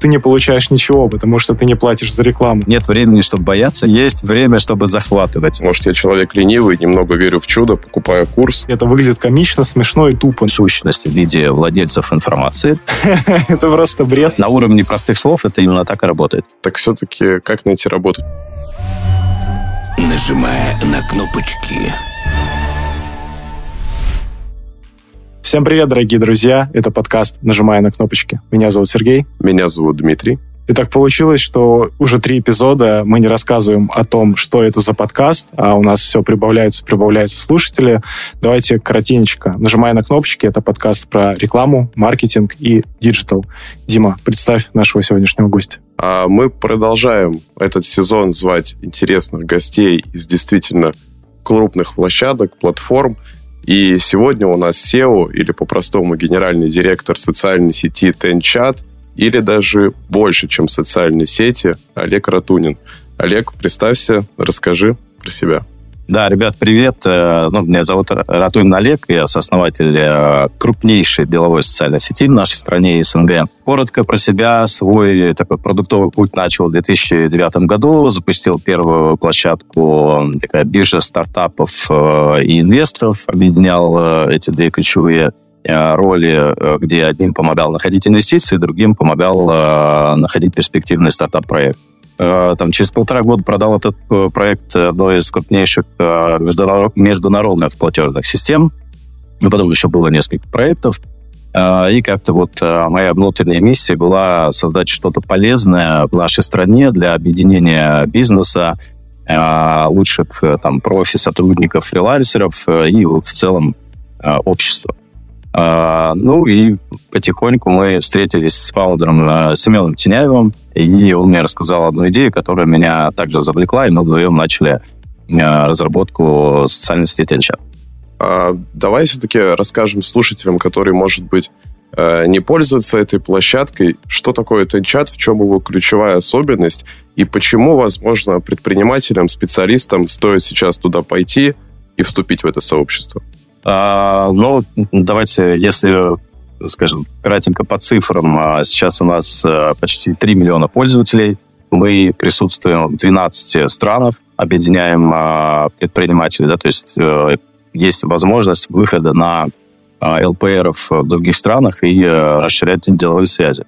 ты не получаешь ничего, потому что ты не платишь за рекламу. Нет времени, чтобы бояться, есть время, чтобы захватывать. Может, я человек ленивый, немного верю в чудо, покупаю курс. Это выглядит комично, смешно и тупо. Сущность в виде владельцев информации. Это просто бред. На уровне простых слов это именно так и работает. Так все-таки как найти работу? Нажимая на кнопочки. Всем привет, дорогие друзья. Это подкаст «Нажимая на кнопочки». Меня зовут Сергей. Меня зовут Дмитрий. И так получилось, что уже три эпизода мы не рассказываем о том, что это за подкаст, а у нас все прибавляются, прибавляются слушатели. Давайте коротенько. Нажимая на кнопочки, это подкаст про рекламу, маркетинг и digital. Дима, представь нашего сегодняшнего гостя. А мы продолжаем этот сезон звать интересных гостей из действительно крупных площадок, платформ. И сегодня у нас SEO, или по-простому генеральный директор социальной сети TenChat – или даже больше, чем социальные сети, Олег Ратунин. Олег, представься, расскажи про себя. Да, ребят, привет. Э, ну, меня зовут Ратуин Олег, я сооснователь э, крупнейшей деловой социальной сети в нашей стране СНГ. Коротко про себя. Свой такой продуктовый путь начал в 2009 году. Запустил первую площадку, такая биржа стартапов э, и инвесторов. Объединял эти две ключевые роли, где одним помогал находить инвестиции, другим помогал находить перспективный стартап-проект. Там, через полтора года продал этот проект одной из крупнейших международных платежных систем. Ну, потом еще было несколько проектов. И как-то вот моя внутренняя миссия была создать что-то полезное в нашей стране для объединения бизнеса, лучших там профи, сотрудников, фрилансеров и в целом общества. А, ну и потихоньку мы встретились с фаундером а, Семеном Теняевым, и он мне рассказал одну идею, которая меня также завлекла, и мы вдвоем начали а, разработку социальной сети Тенчат. Давай все-таки расскажем слушателям, которые, может быть, не пользуются этой площадкой, что такое Тенчат, в чем его ключевая особенность, и почему, возможно, предпринимателям, специалистам стоит сейчас туда пойти и вступить в это сообщество. А, ну, давайте, если, скажем, кратенько по цифрам, а, сейчас у нас а, почти 3 миллиона пользователей. Мы присутствуем в 12 странах, объединяем а, предпринимателей, да, то есть э, есть возможность выхода на ЛПРов в других странах и э, расширять деловые связи.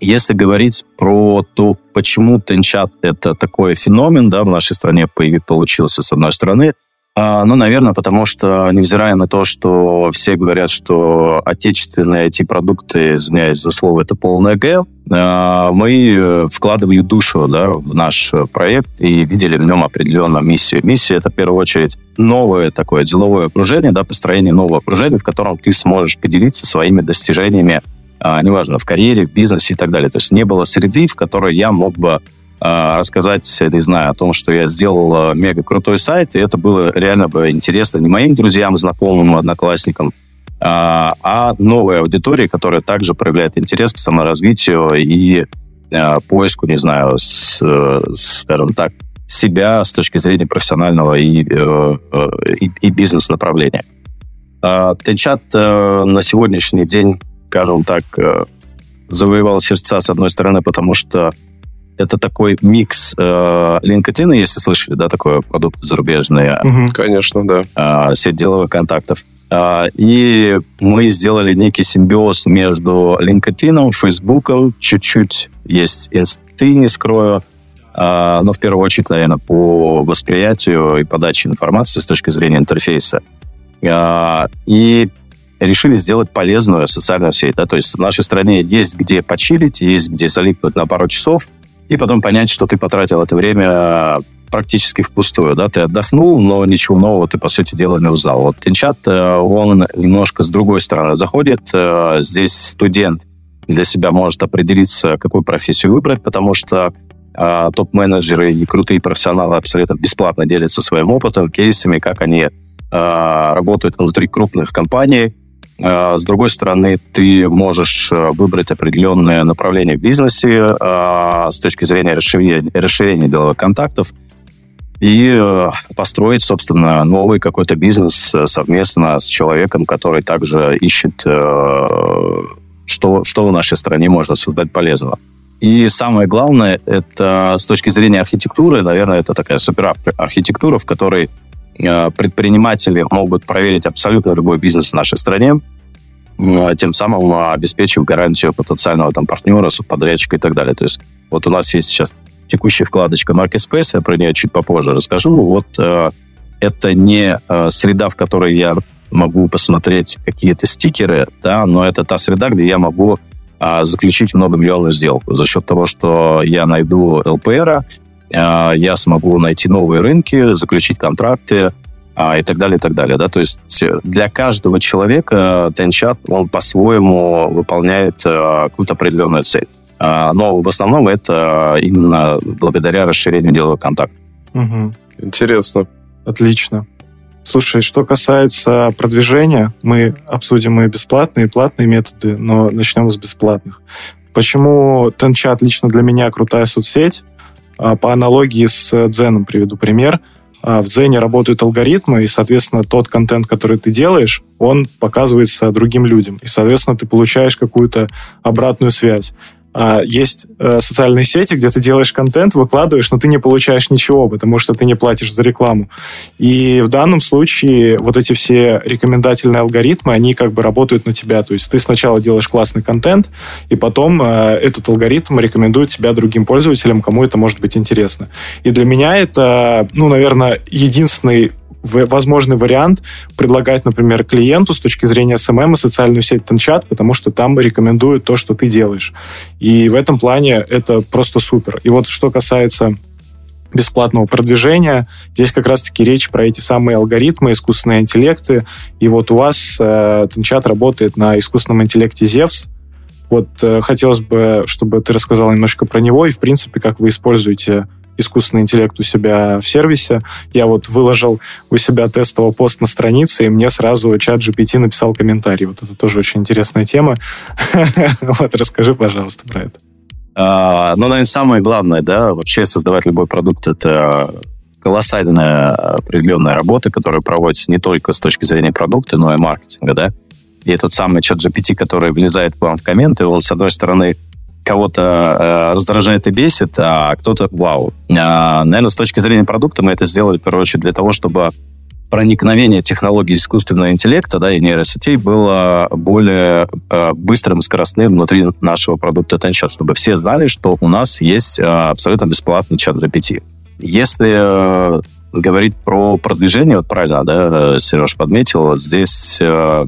Если говорить про то, почему Тенчат это такой феномен, да, в нашей стране появился, получился с одной стороны – ну, наверное, потому что, невзирая на то, что все говорят, что отечественные IT-продукты, извиняюсь за слово, это полное Г, а, мы э, вкладывали душу да, в наш проект и видели в нем определенную миссию. Миссия — это, в первую очередь, новое такое деловое окружение, да, построение нового окружения, в котором ты сможешь поделиться своими достижениями, а, неважно, в карьере, в бизнесе и так далее. То есть не было среды, в которой я мог бы а, рассказать, не знаю, о том, что я сделал а, мега крутой сайт, и это было реально бы интересно не моим друзьям, знакомым, одноклассникам, а, а новой аудитории, которая также проявляет интерес к саморазвитию и поиску, не знаю, с, скажем так, себя с точки зрения профессионального и, э, э, и, и бизнес-направления. Тенчат э, на сегодняшний день, скажем так, завоевал сердца, с одной стороны, потому что это такой микс э, LinkedIn, если слышали, да, такой продукт зарубежный. Угу, конечно, да. Э, сеть деловых контактов. Э, и мы сделали некий симбиоз между LinkedIn, Facebook, чуть-чуть есть инсты, не скрою, э, но в первую очередь, наверное, по восприятию и подаче информации с точки зрения интерфейса. Э, и решили сделать полезную социальную сеть. Да? То есть в нашей стране есть где почилить, есть где залипнуть на пару часов, и потом понять, что ты потратил это время практически впустую, да, ты отдохнул, но ничего нового ты, по сути дела, не узнал. Вот Тинчат, э, он немножко с другой стороны заходит, э, здесь студент для себя может определиться, какую профессию выбрать, потому что э, топ-менеджеры и крутые профессионалы абсолютно бесплатно делятся своим опытом, кейсами, как они работают внутри крупных компаний, Э, с другой стороны, ты можешь э, выбрать определенное направление в бизнесе э, с точки зрения расширения, расширения деловых контактов и построить, собственно, новый какой-то бизнес совместно с человеком, который также ищет что, что в нашей стране можно создать полезного. И самое главное, это с точки зрения архитектуры, наверное, это такая суперархитектура, в которой э, предприниматели могут проверить абсолютно любой бизнес в нашей стране, э, тем самым обеспечив гарантию потенциального там, партнера, субподрядчика и так далее. То есть вот у нас есть сейчас текущая вкладочка Marketspace, я про нее чуть попозже расскажу. Вот э, это не э, среда, в которой я могу посмотреть какие-то стикеры, да, но это та среда, где я могу а, заключить многомиллионную сделку. За счет того, что я найду ЛПР, а, я смогу найти новые рынки, заключить контракты а, и так далее, и так далее. Да? То есть для каждого человека Тенчат, он по-своему выполняет а, какую-то определенную цель. А, но в основном это именно благодаря расширению деловых контактов. Угу. Интересно. Отлично. Слушай, что касается продвижения, мы обсудим и бесплатные, и платные методы, но начнем с бесплатных. Почему Тенчат лично для меня крутая соцсеть? А, по аналогии с Дзеном приведу пример. А, в Дзене работают алгоритмы, и, соответственно, тот контент, который ты делаешь, он показывается другим людям. И, соответственно, ты получаешь какую-то обратную связь. А, есть э, социальные сети, где ты делаешь контент, выкладываешь, но ты не получаешь ничего, потому что ты не платишь за рекламу. И в данном случае вот эти все рекомендательные алгоритмы, они как бы работают на тебя. То есть ты сначала делаешь классный контент, и потом э, этот алгоритм рекомендует тебя другим пользователям, кому это может быть интересно. И для меня это, ну, наверное, единственный возможный вариант предлагать, например, клиенту с точки зрения SMM и социальную сеть Танчат, потому что там рекомендуют то, что ты делаешь. И в этом плане это просто супер. И вот что касается бесплатного продвижения. Здесь как раз-таки речь про эти самые алгоритмы, искусственные интеллекты. И вот у вас э, Танчат работает на искусственном интеллекте Zevs. Вот э, хотелось бы, чтобы ты рассказал немножко про него и, в принципе, как вы используете искусственный интеллект у себя в сервисе. Я вот выложил у себя тестовый пост на странице, и мне сразу чат GPT написал комментарий. Вот это тоже очень интересная тема. Вот, расскажи, пожалуйста, про это. А, ну, наверное, самое главное, да, вообще создавать любой продукт, это колоссальная определенная работа, которая проводится не только с точки зрения продукта, но и маркетинга, да. И этот самый чат GPT, который влезает к вам в комменты, он, с одной стороны, кого-то э, раздражает и бесит, а кто-то вау. А, наверное, с точки зрения продукта мы это сделали, в первую очередь, для того, чтобы проникновение технологий искусственного интеллекта да, и нейросетей было более э, быстрым и скоростным внутри нашего продукта TenChat, чтобы все знали, что у нас есть э, абсолютно бесплатный чат GPT. Если э, говорить про продвижение, вот правильно, да, Сереж подметил, вот здесь э,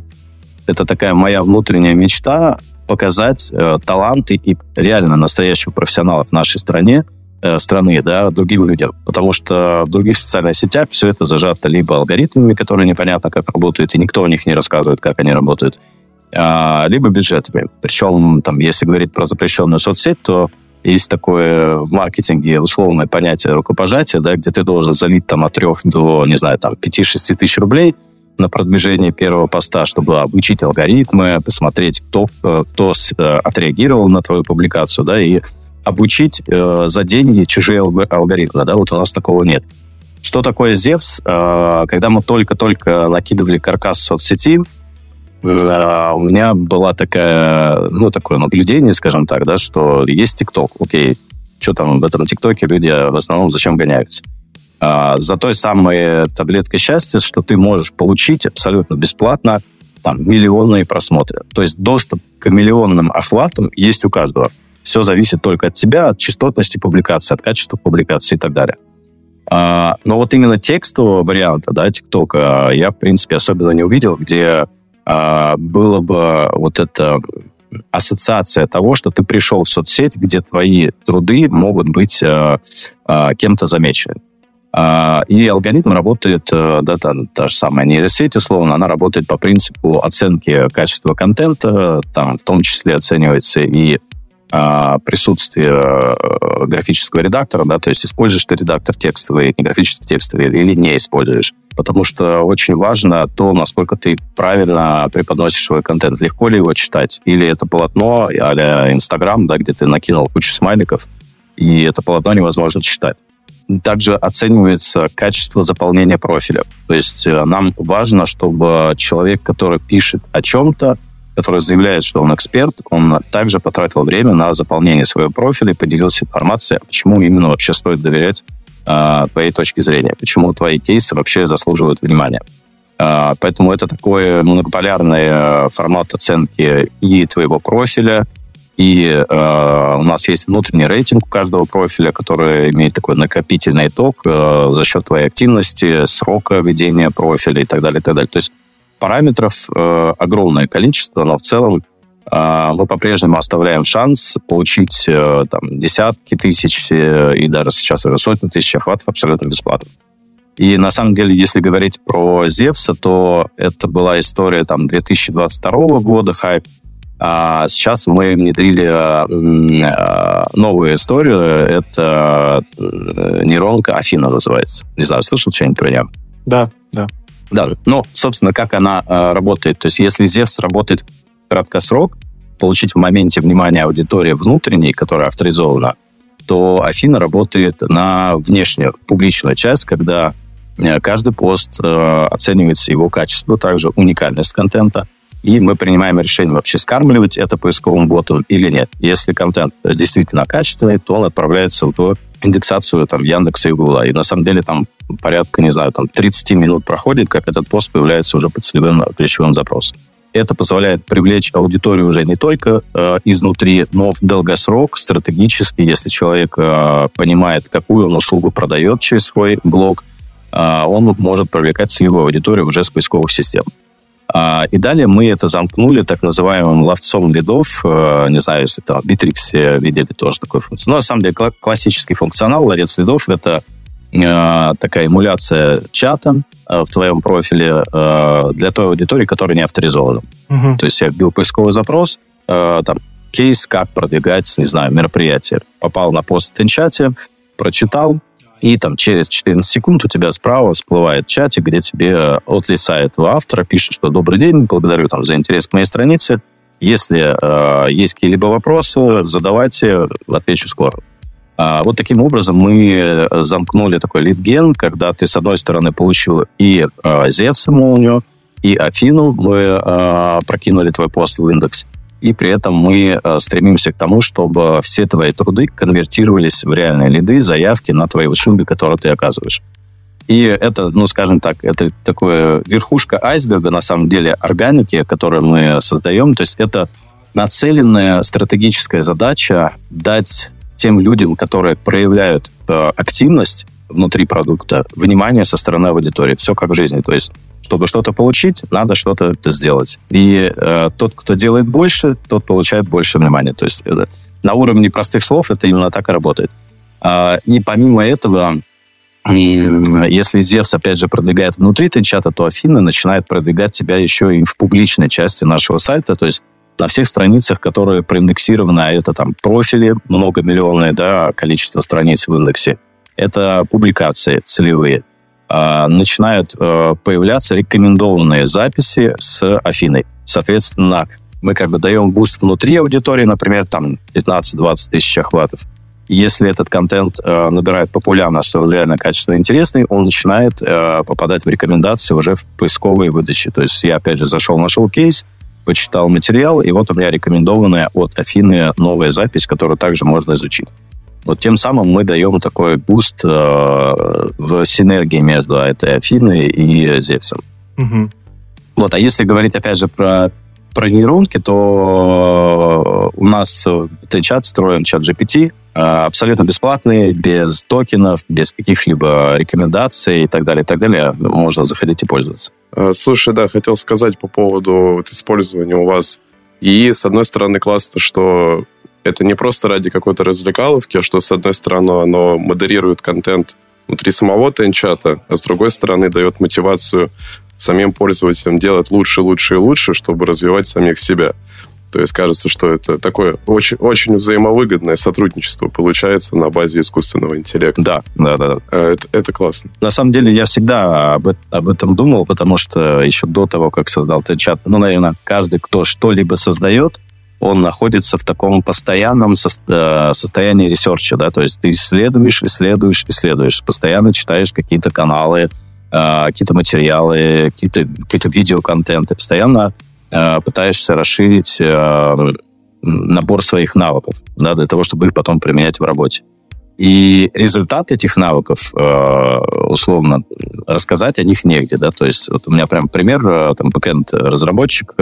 это такая моя внутренняя мечта показать э, таланты и реально настоящих профессионалов в нашей стране, э, страны, да, другим людям. Потому что в других социальных сетях все это зажато либо алгоритмами, которые непонятно как работают, и никто о них не рассказывает, как они работают, а, либо бюджетами. Причем, там, если говорить про запрещенную соцсеть, то есть такое в маркетинге условное понятие рукопожатия, да, где ты должен залить там от трех до, не знаю, там 5-6 тысяч рублей – на продвижение первого поста, чтобы обучить алгоритмы, посмотреть, кто, э, кто э, отреагировал на твою публикацию, да, и обучить э, за деньги чужие алгоритмы, да, вот у нас такого нет. Что такое Zevs? Э, когда мы только-только накидывали каркас соцсети, у меня была такая, ну, такое наблюдение, скажем так, да, что есть ТикТок, окей, что там в этом ТикТоке люди в основном зачем гоняются? А, за той самой таблеткой счастья, что ты можешь получить абсолютно бесплатно там, миллионные просмотры. То есть доступ к миллионным охватам есть у каждого. Все зависит только от тебя, от частотности публикации, от качества публикации и так далее. А, но вот именно текстового варианта, да, ТикТока, я, в принципе, особенно не увидел, где а, было бы вот это ассоциация того, что ты пришел в соцсеть, где твои труды могут быть а, а, кем-то замечены. А, и алгоритм работает, э, да, та, та же самая нейросеть, условно, она работает по принципу оценки качества контента, там в том числе оценивается и а, присутствие э, графического редактора, да, то есть используешь ты редактор текстовый, не графический текстовый, или не используешь. Потому что очень важно то, насколько ты правильно преподносишь свой контент. Легко ли его читать? Или это полотно а Инстаграм, да, где ты накинул кучу смайликов, и это полотно невозможно читать также оценивается качество заполнения профиля. То есть э, нам важно, чтобы человек, который пишет о чем-то, который заявляет, что он эксперт, он также потратил время на заполнение своего профиля и поделился информацией, почему именно вообще стоит доверять э, твоей точке зрения, почему твои кейсы вообще заслуживают внимания. Э, поэтому это такой многополярный э, формат оценки и твоего профиля, и э, у нас есть внутренний рейтинг у каждого профиля, который имеет такой накопительный итог э, за счет твоей активности, срока ведения профиля и так далее, и так далее. То есть параметров э, огромное количество, но в целом э, мы по-прежнему оставляем шанс получить э, там, десятки тысяч э, и даже сейчас уже сотни тысяч охватов абсолютно бесплатно. И на самом деле, если говорить про Зевса, то это была история там 2022 года, хайп, сейчас мы внедрили э, новую историю. Это э, нейронка Афина называется. Не знаю, слышал что-нибудь про нее? Да, да. Да, ну, собственно, как она э, работает. То есть, если Зевс работает краткосрок, получить в моменте внимания аудитории внутренней, которая авторизована, то Афина работает на внешнюю, публичную часть, когда каждый пост э, оценивается его качество, также уникальность контента – и мы принимаем решение вообще скармливать это поисковому боту или нет. Если контент действительно качественный, то он отправляется в индексацию там Яндекса и Гугла. И на самом деле там порядка, не знаю, там 30 минут проходит, как этот пост появляется уже под целевым ключевым запросом. Это позволяет привлечь аудиторию уже не только э, изнутри, но в долгосрок, стратегически, если человек э, понимает, какую он услугу продает через свой блог, э, он может привлекать целевую аудиторию уже с поисковых систем. А, и далее мы это замкнули так называемым ловцом лидов. Э, не знаю, если там в Bittrex видели тоже такой функционал. Но на самом деле классический функционал ловец лидов — это э, такая эмуляция чата э, в твоем профиле для той аудитории, которая не авторизована. Угу. То есть я вбил поисковый запрос, там, кейс, как продвигать, не знаю, мероприятие. Попал на пост в Тенчате, прочитал, и там через 14 секунд у тебя справа всплывает чатик, где тебе от лица этого автора пишет, что «Добрый день, благодарю там, за интерес к моей странице. Если э, есть какие-либо вопросы, задавайте, отвечу скоро». А, вот таким образом мы замкнули такой литген, когда ты, с одной стороны, получил и э, Зевса молнию, и Афину, мы э, прокинули твой пост в индекс, и при этом мы э, стремимся к тому, чтобы все твои труды конвертировались в реальные лиды, заявки на твои услуги, которые ты оказываешь. И это, ну, скажем так, это такое верхушка айсберга, на самом деле, органики, которую мы создаем. То есть это нацеленная стратегическая задача дать тем людям, которые проявляют э, активность внутри продукта, внимание со стороны аудитории. Все как в жизни. То есть чтобы что-то получить, надо что-то сделать. И э, тот, кто делает больше, тот получает больше внимания. То есть это, на уровне простых слов это именно так и работает. А, и помимо этого, если Зевс, опять же, продвигает внутри чата, то Афина начинает продвигать себя еще и в публичной части нашего сайта, то есть на всех страницах, которые проиндексированы, а это там профили многомиллионные, да, количество страниц в индексе, это публикации целевые – а, начинают э, появляться рекомендованные записи с Афиной. Соответственно, мы как бы даем boost внутри аудитории, например, там 15-20 тысяч охватов. Если этот контент э, набирает популярность, он реально качественно интересный, он начинает э, попадать в рекомендации уже в поисковые выдачи. То есть я, опять же, зашел, нашел кейс, почитал материал, и вот у меня рекомендованная от Афины новая запись, которую также можно изучить. Вот тем самым мы даем такой boost э, в синергии между этой Афиной и Зевсом. Угу. Вот, а если говорить, опять же, про, про нейронки, то у нас этот чат встроен, ChatGPT, э, абсолютно бесплатный, без токенов, без каких-либо рекомендаций и так далее, и так далее. Можно заходить и пользоваться. Э, слушай, да, хотел сказать по поводу вот, использования у вас и, с одной стороны, классно, что это не просто ради какой-то развлекаловки, а что, с одной стороны, оно модерирует контент внутри самого тенчата, а с другой стороны, дает мотивацию самим пользователям делать лучше, лучше и лучше, чтобы развивать самих себя. То есть кажется, что это такое очень, очень взаимовыгодное сотрудничество получается на базе искусственного интеллекта. Да, да, да. А, это, это классно. На самом деле я всегда об, об этом думал, потому что еще до того, как создал этот чат, ну, наверное, каждый, кто что-либо создает, он находится в таком постоянном со, э, состоянии ресерча, да, то есть ты исследуешь, исследуешь, исследуешь, постоянно читаешь какие-то каналы, э, какие-то материалы, какие-то какие видеоконтенты, постоянно э, пытаешься расширить набор своих навыков, да, для того, чтобы их потом применять в работе. И результат этих навыков, условно, рассказать о них негде, да, то есть вот у меня прям пример, там, бэкэнд-разработчик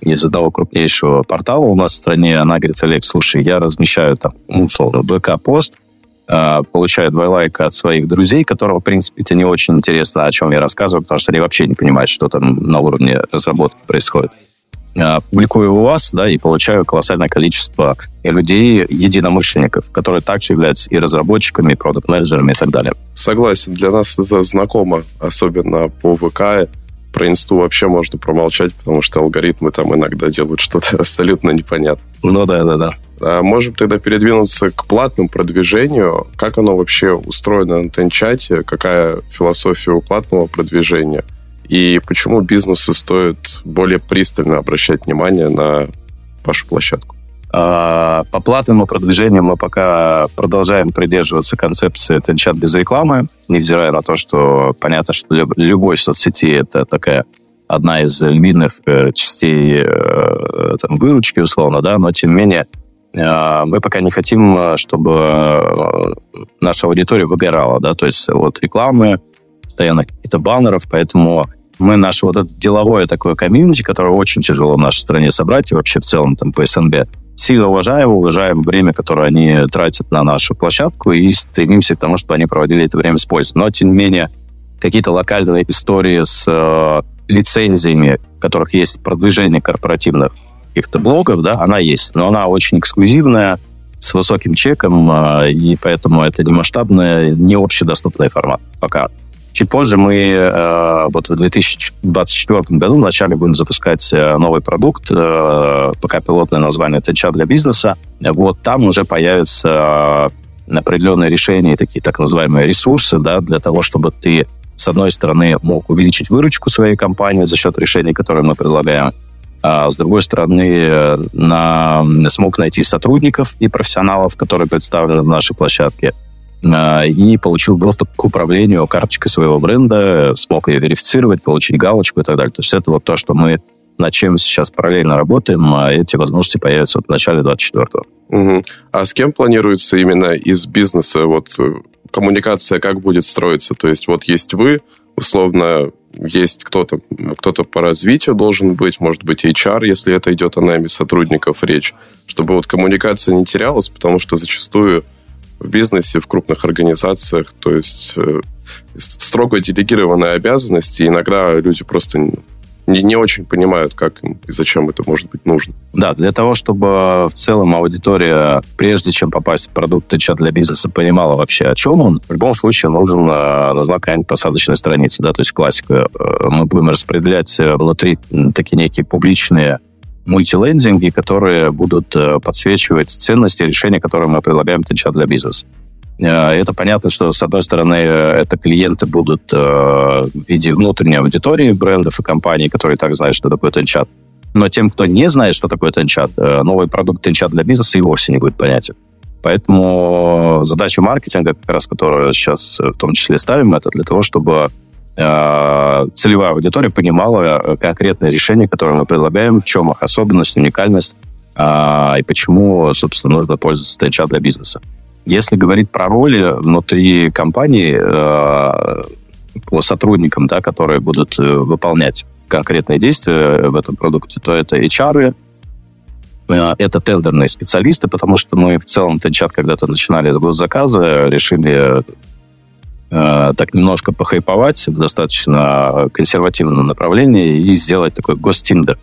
из одного крупнейшего портала у нас в стране, она говорит, Олег, слушай, я размещаю там, ну, условно, БК-пост, получаю два лайка от своих друзей, которым, в принципе, это не очень интересно, о чем я рассказываю, потому что они вообще не понимают, что там на уровне разработки происходит. Э, публикую у вас, да, и получаю колоссальное количество людей, единомышленников, которые также являются и разработчиками, и продукт-менеджерами и так далее. Согласен, для нас это знакомо, особенно по ВК. Про инсту вообще можно промолчать, потому что алгоритмы там иногда делают что-то абсолютно непонятное. Ну да, да, да. А можем тогда передвинуться к платному продвижению. Как оно вообще устроено на Тенчате? Какая философия у платного продвижения? И почему бизнесу стоит более пристально обращать внимание на вашу площадку? А, по платному продвижению мы пока продолжаем придерживаться концепции «это чат без рекламы», невзирая на то, что понятно, что для любой соцсети это такая одна из львиных э, частей э, там, выручки, условно, да, но тем не менее э, мы пока не хотим, чтобы наша аудитория выгорала, да, то есть вот рекламы, постоянно каких-то баннеров, поэтому мы наше вот это деловое такое комьюнити, которое очень тяжело в нашей стране собрать, и вообще в целом там по СНГ, сильно уважаем, уважаем время, которое они тратят на нашу площадку, и стремимся к тому, чтобы они проводили это время с пользой. Но, тем не менее, какие-то локальные истории с э, лицензиями, в которых есть продвижение корпоративных каких-то блогов, да, она есть, но она очень эксклюзивная, с высоким чеком, э, и поэтому это не масштабная, не общедоступный формат пока. Чуть позже мы э, вот в 2024 году вначале будем запускать э, новый продукт, э, пока пилотное название это чат для бизнеса. Вот там уже появятся определенные решения, такие так называемые ресурсы, да, для того, чтобы ты с одной стороны мог увеличить выручку своей компании за счет решений, которые мы предлагаем, а с другой стороны на, смог найти сотрудников и профессионалов, которые представлены в нашей площадке, и получил доступ к управлению карточкой своего бренда, смог ее верифицировать, получить галочку и так далее. То есть это вот то, что мы над чем сейчас параллельно работаем, а эти возможности появятся вот в начале 24-го. Угу. А с кем планируется именно из бизнеса вот э, коммуникация как будет строиться? То есть вот есть вы, условно, есть кто-то, кто-то по развитию должен быть, может быть, HR, если это идет о найме сотрудников речь, чтобы вот коммуникация не терялась, потому что зачастую в бизнесе, в крупных организациях, то есть э, строго делегированные обязанности, иногда люди просто не, не очень понимают, как им и зачем это может быть нужно. Да, для того, чтобы в целом аудитория, прежде чем попасть в продукт чат для бизнеса, понимала вообще, о чем он, в любом случае нужен, э, нужна какая-нибудь посадочная страница, да, то есть классика. Э, мы будем распределять внутри такие некие публичные мультилендинги, которые будут э, подсвечивать ценности решения, которые мы предлагаем сейчас для бизнеса. Э, это понятно, что, с одной стороны, э, это клиенты будут в виде внутренней аудитории брендов и компаний, которые так знают, что такое Тенчат. Но тем, кто не знает, что такое Тенчат, новый продукт Тенчат для бизнеса и вовсе не будет понятен. Поэтому задача маркетинга, как раз которую сейчас в том числе ставим, это для того, чтобы целевая аудитория понимала э, конкретное решение, которое мы предлагаем, в чем их особенность, уникальность э, и почему, собственно, нужно пользоваться TechChat для бизнеса. Если говорить про роли внутри компании по сотрудникам, да, которые будут выполнять конкретные действия в этом продукте, то это HR, это тендерные специалисты, потому что мы в целом TechChat когда-то начинали с госзаказа, решили э, так немножко похайповать в достаточно консервативном направлении и сделать такой гостиндер.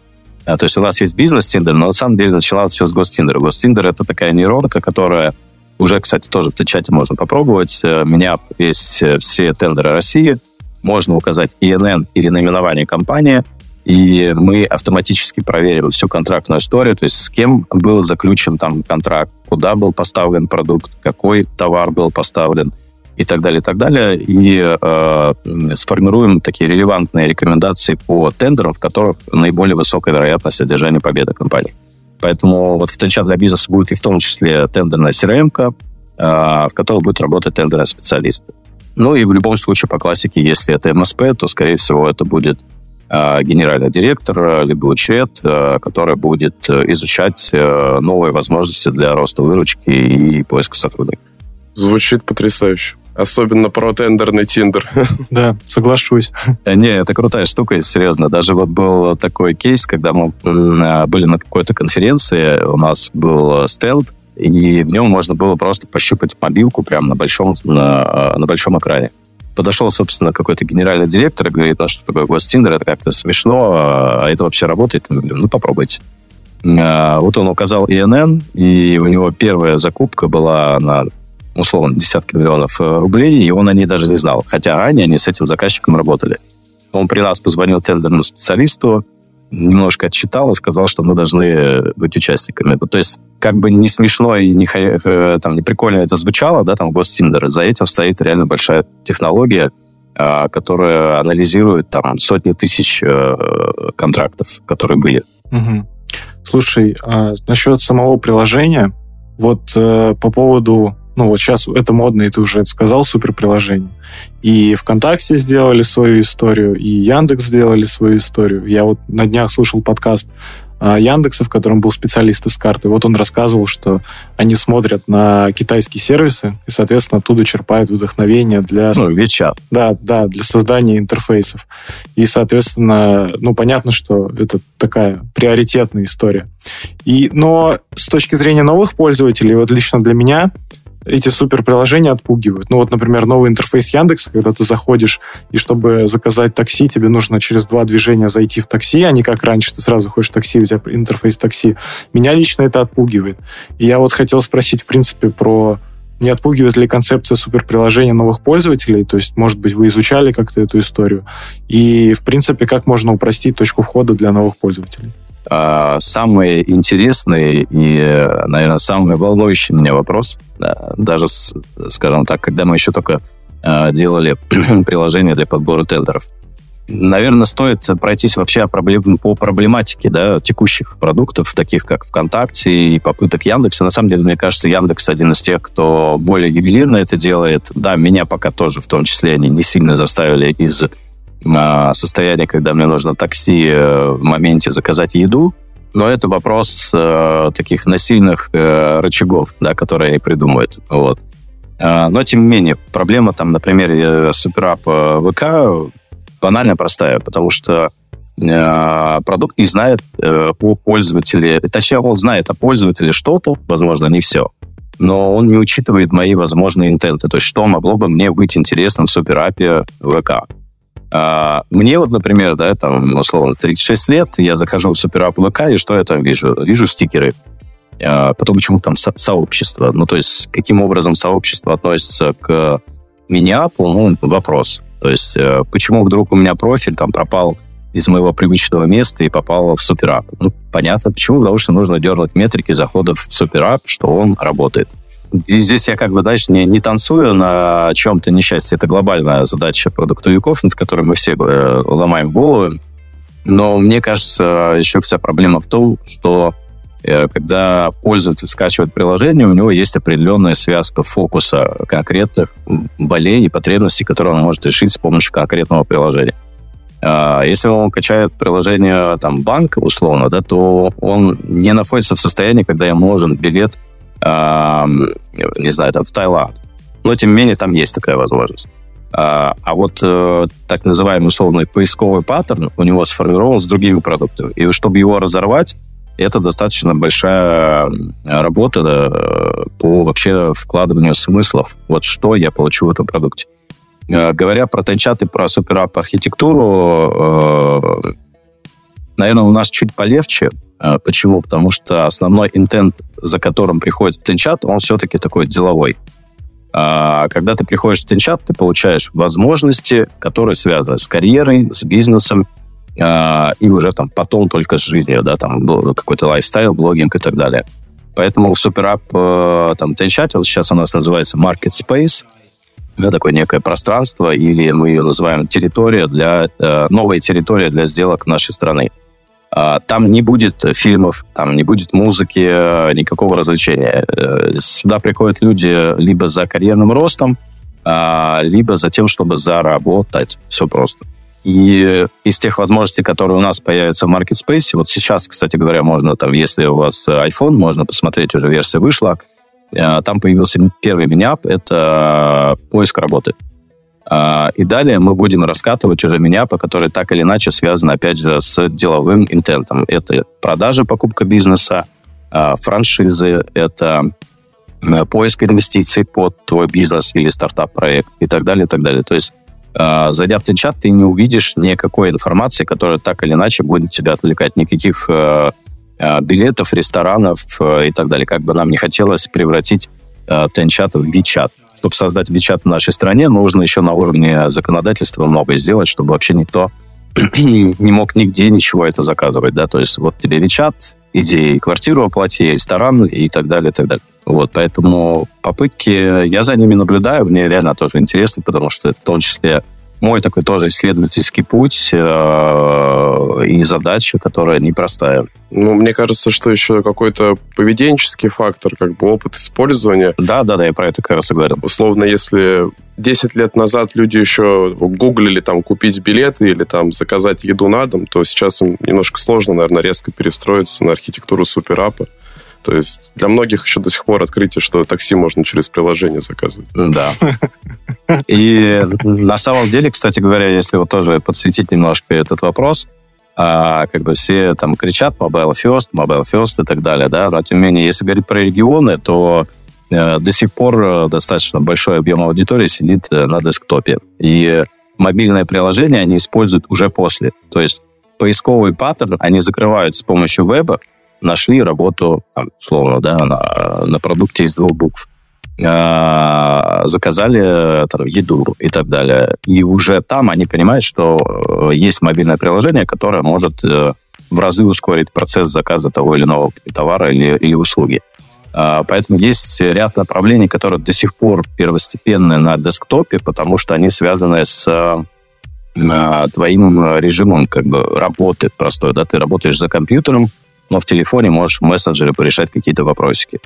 А, то есть у нас есть бизнес-тиндер, но на самом деле начиналось все с гостиндера. Гостиндер — это такая нейронка, которая уже, кстати, тоже в чате можно попробовать. Э, меня э, все тендеры России. Можно указать ИНН или наименование компании, и мы автоматически проверим всю контрактную историю, то есть с кем был заключен там контракт, куда был поставлен продукт, какой товар был поставлен — и так далее, и так далее, и э, сформируем такие релевантные рекомендации по тендерам, в которых наиболее высокая вероятность одержания победы компании. Поэтому вот в Тенчат для бизнеса будет и в том числе тендерная CRM, э, в которой будет работать тендерные специалисты. Ну и в любом случае по классике, если это МСП, то, скорее всего, это будет э, генеральный директор, либо учред, э, который будет изучать новые возможности для роста выручки и поиска сотрудников. Звучит потрясающе. Особенно про тендерный Тиндер. Да, соглашусь. Не, это крутая штука, серьезно. Даже вот был такой кейс, когда мы были на какой-то конференции, у нас был стенд, и в нем можно было просто пощупать мобилку прямо на большом, на, на большом экране. Подошел, собственно, какой-то генеральный директор и говорит, ну что такое гостиндер, это как-то смешно, а это вообще работает? Мы говорим, ну попробуйте. А, вот он указал ИНН, и у него первая закупка была на условно, десятки миллионов э, рублей, и он о ней даже не знал. Хотя ранее они с этим заказчиком работали. Он при нас позвонил тендерному специалисту, немножко отчитал и сказал, что мы должны быть участниками. То есть, как бы не смешно и не, э, там, не прикольно это звучало, да, там, гостиндер, за этим стоит реально большая технология, а, которая анализирует там сотни тысяч э, контрактов, которые были. Угу. Слушай, а насчет самого приложения, вот э, по поводу ну вот сейчас это модно, и ты уже это сказал, супер приложение. И ВКонтакте сделали свою историю, и Яндекс сделали свою историю. Я вот на днях слушал подкаст а, Яндекса, в котором был специалист из карты. Вот он рассказывал, что они смотрят на китайские сервисы и, соответственно, оттуда черпают вдохновение для... Ну, WeChat. Да, да, для создания интерфейсов. И, соответственно, ну, понятно, что это такая приоритетная история. И, но с точки зрения новых пользователей, вот лично для меня, эти суперприложения отпугивают. Ну вот, например, новый интерфейс Яндекса, когда ты заходишь, и чтобы заказать такси, тебе нужно через два движения зайти в такси, а не как раньше, ты сразу ходишь такси, у тебя интерфейс такси. Меня лично это отпугивает. И я вот хотел спросить, в принципе, про не отпугивает ли концепция суперприложения новых пользователей? То есть, может быть, вы изучали как-то эту историю? И, в принципе, как можно упростить точку входа для новых пользователей? А, самый интересный и, наверное, самый волнующий меня вопрос, даже, скажем так, когда мы еще только а, делали приложение для подбора тендеров. Наверное, стоит пройтись вообще по проблематике да, текущих продуктов, таких как ВКонтакте и попыток Яндекса. На самом деле, мне кажется, Яндекс один из тех, кто более ювелирно это делает. Да, меня пока тоже, в том числе, они не сильно заставили из состояние, когда мне нужно такси э, в моменте заказать еду, но это вопрос э, таких насильных э, рычагов, да, которые они придумывают. Вот. Э, но, тем не менее, проблема там, на примере суперап ВК банально простая, потому что э, продукт не знает э, о пользователе, точнее, он знает о пользователе что-то, возможно, не все, но он не учитывает мои возможные интенты, то есть что могло бы мне быть интересно в суперапе ВК. А, мне вот, например, да, там, условно, 36 лет, я захожу в суперап ВК, и что я там вижу? Вижу стикеры. А, потом почему там со- сообщество. Ну, то есть, каким образом сообщество относится к мини-апу, ну, вопрос. То есть, э, почему вдруг у меня профиль там пропал из моего привычного места и попал в суперап? Ну, понятно, почему, потому что нужно дернуть метрики заходов в суперап, что он работает. И здесь я как бы, знаешь, не, не танцую на чем-то несчастье. Это глобальная задача продуктовиков, над которой мы все э, ломаем голову. Но мне кажется, еще вся проблема в том, что э, когда пользователь скачивает приложение, у него есть определенная связка фокуса конкретных болей и потребностей, которые он может решить с помощью конкретного приложения. А, если он качает приложение там банк условно, да, то он не находится в состоянии, когда ему нужен билет не знаю, там, в Таиланд. Но, тем не менее, там есть такая возможность. А, а вот э, так называемый условный поисковый паттерн у него сформирован с другими продуктами. И чтобы его разорвать, это достаточно большая работа да, по вообще вкладыванию смыслов. Вот что я получу в этом продукте. Э, говоря про тенчат и про суперап архитектуру, э, наверное, у нас чуть полегче, почему? Потому что основной интент, за которым приходит в Тенчат, он все-таки такой деловой. А когда ты приходишь в Тенчат, ты получаешь возможности, которые связаны с карьерой, с бизнесом, а, и уже там потом только с жизнью, да, там какой-то лайфстайл, блогинг и так далее. Поэтому SuperApp э, там Тенчат, вот сейчас у нас называется Market Space, да, такое некое пространство, или мы ее называем территория для, э, новая территория для сделок нашей страны. А, там не будет фильмов, там не будет музыки, э, никакого развлечения. Э, сюда приходят люди либо за карьерным ростом, а, либо за тем, чтобы заработать. Все просто. И из тех возможностей, которые у нас появятся в Marketplace, вот сейчас, кстати говоря, можно там, если у вас iPhone, можно посмотреть, уже версия вышла, э, там появился первый миниап, это поиск работы. А, и далее мы будем раскатывать уже миниапы, которые так или иначе связаны, опять же, с деловым интентом. Это продажа, покупка бизнеса, а, франшизы, это э, поиск инвестиций под твой бизнес или стартап-проект и так далее, и так далее. То есть, а, зайдя в Тинчат, ты не увидишь никакой информации, которая так или иначе будет тебя отвлекать. Никаких э, э, билетов, ресторанов и так далее. Как бы нам не хотелось превратить Тенчат в Вичат чтобы создать WeChat в нашей стране, нужно еще на уровне законодательства многое сделать, чтобы вообще никто не мог нигде ничего это заказывать, да, то есть вот тебе WeChat, иди квартиру оплати, ресторан и так далее, и так далее. Вот, поэтому попытки, я за ними наблюдаю, мне реально тоже интересно, потому что это в том числе мой такой тоже исследовательский путь э, и задача, которая непростая. Ну, мне кажется, что еще какой-то поведенческий фактор, как бы опыт использования. Да, да, да, я про это как раз и говорил. Условно, если 10 лет назад люди еще гуглили там купить билеты или там заказать еду на дом, то сейчас им немножко сложно, наверное, резко перестроиться на архитектуру суперапа. То есть для многих еще до сих пор открытие, что такси можно через приложение заказывать. Да. И на самом деле, кстати говоря, если вот тоже подсветить немножко этот вопрос, а, как бы все там кричат mobile first, mobile first и так далее, да, но тем не менее, если говорить про регионы, то э, до сих пор э, достаточно большой объем аудитории сидит э, на десктопе. И мобильное приложение они используют уже после. То есть поисковый паттерн они закрывают с помощью веба, нашли работу, там, условно, да, на, на продукте из двух букв, э, заказали там, еду и так далее. И уже там они понимают, что э, есть мобильное приложение, которое может э, в разы ускорить процесс заказа того или иного товара или, или услуги. Э, поэтому есть ряд направлений, которые до сих пор первостепенны на десктопе, потому что они связаны с э, твоим режимом как бы работы простой. Да? Ты работаешь за компьютером, но в телефоне можешь в мессенджере порешать какие-то вопросики.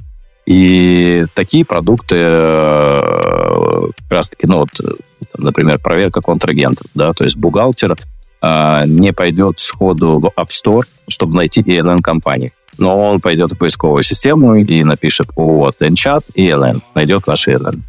И такие продукты э, как раз-таки, ну вот, например, проверка контрагентов, да, то есть бухгалтер э, не пойдет сходу в App Store, чтобы найти ELN-компании. Но он пойдет в поисковую систему и напишет вот Enchat ELN, найдет ваш ELN.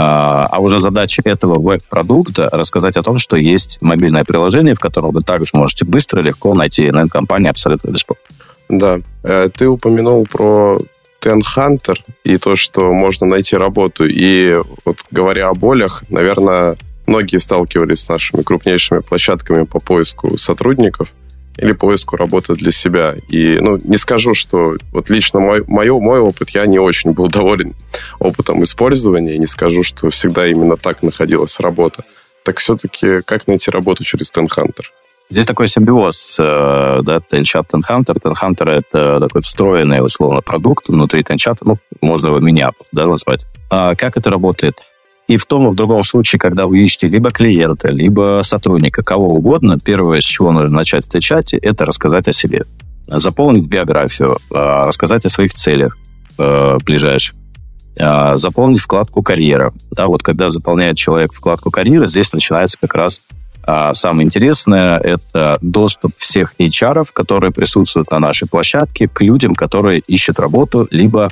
А, а уже задача этого веб-продукта рассказать о том, что есть мобильное приложение, в котором вы также можете быстро, легко найти ELN-компании абсолютно бесплатно. Да. Э, ты упомянул про Ten Hunter и то, что можно найти работу. И вот говоря о болях, наверное, многие сталкивались с нашими крупнейшими площадками по поиску сотрудников или поиску работы для себя. И, ну, не скажу, что вот лично мой, мой, мой опыт, я не очень был доволен опытом использования, и не скажу, что всегда именно так находилась работа. Так все-таки как найти работу через Hunter? Здесь такой симбиоз, э, да, Tenshot Tenhunter. Tenhunter — это такой встроенный, условно, продукт внутри Tenshot, ну, можно его меня да, назвать. А как это работает? И в том и в другом случае, когда вы ищете либо клиента, либо сотрудника, кого угодно, первое, с чего нужно начать в чате, это рассказать о себе. Заполнить биографию, а, рассказать о своих целях э, ближайших, заполнить вкладку «Карьера». Да, вот когда заполняет человек вкладку «Карьера», здесь начинается как раз а самое интересное – это доступ всех HR, которые присутствуют на нашей площадке, к людям, которые ищут работу, либо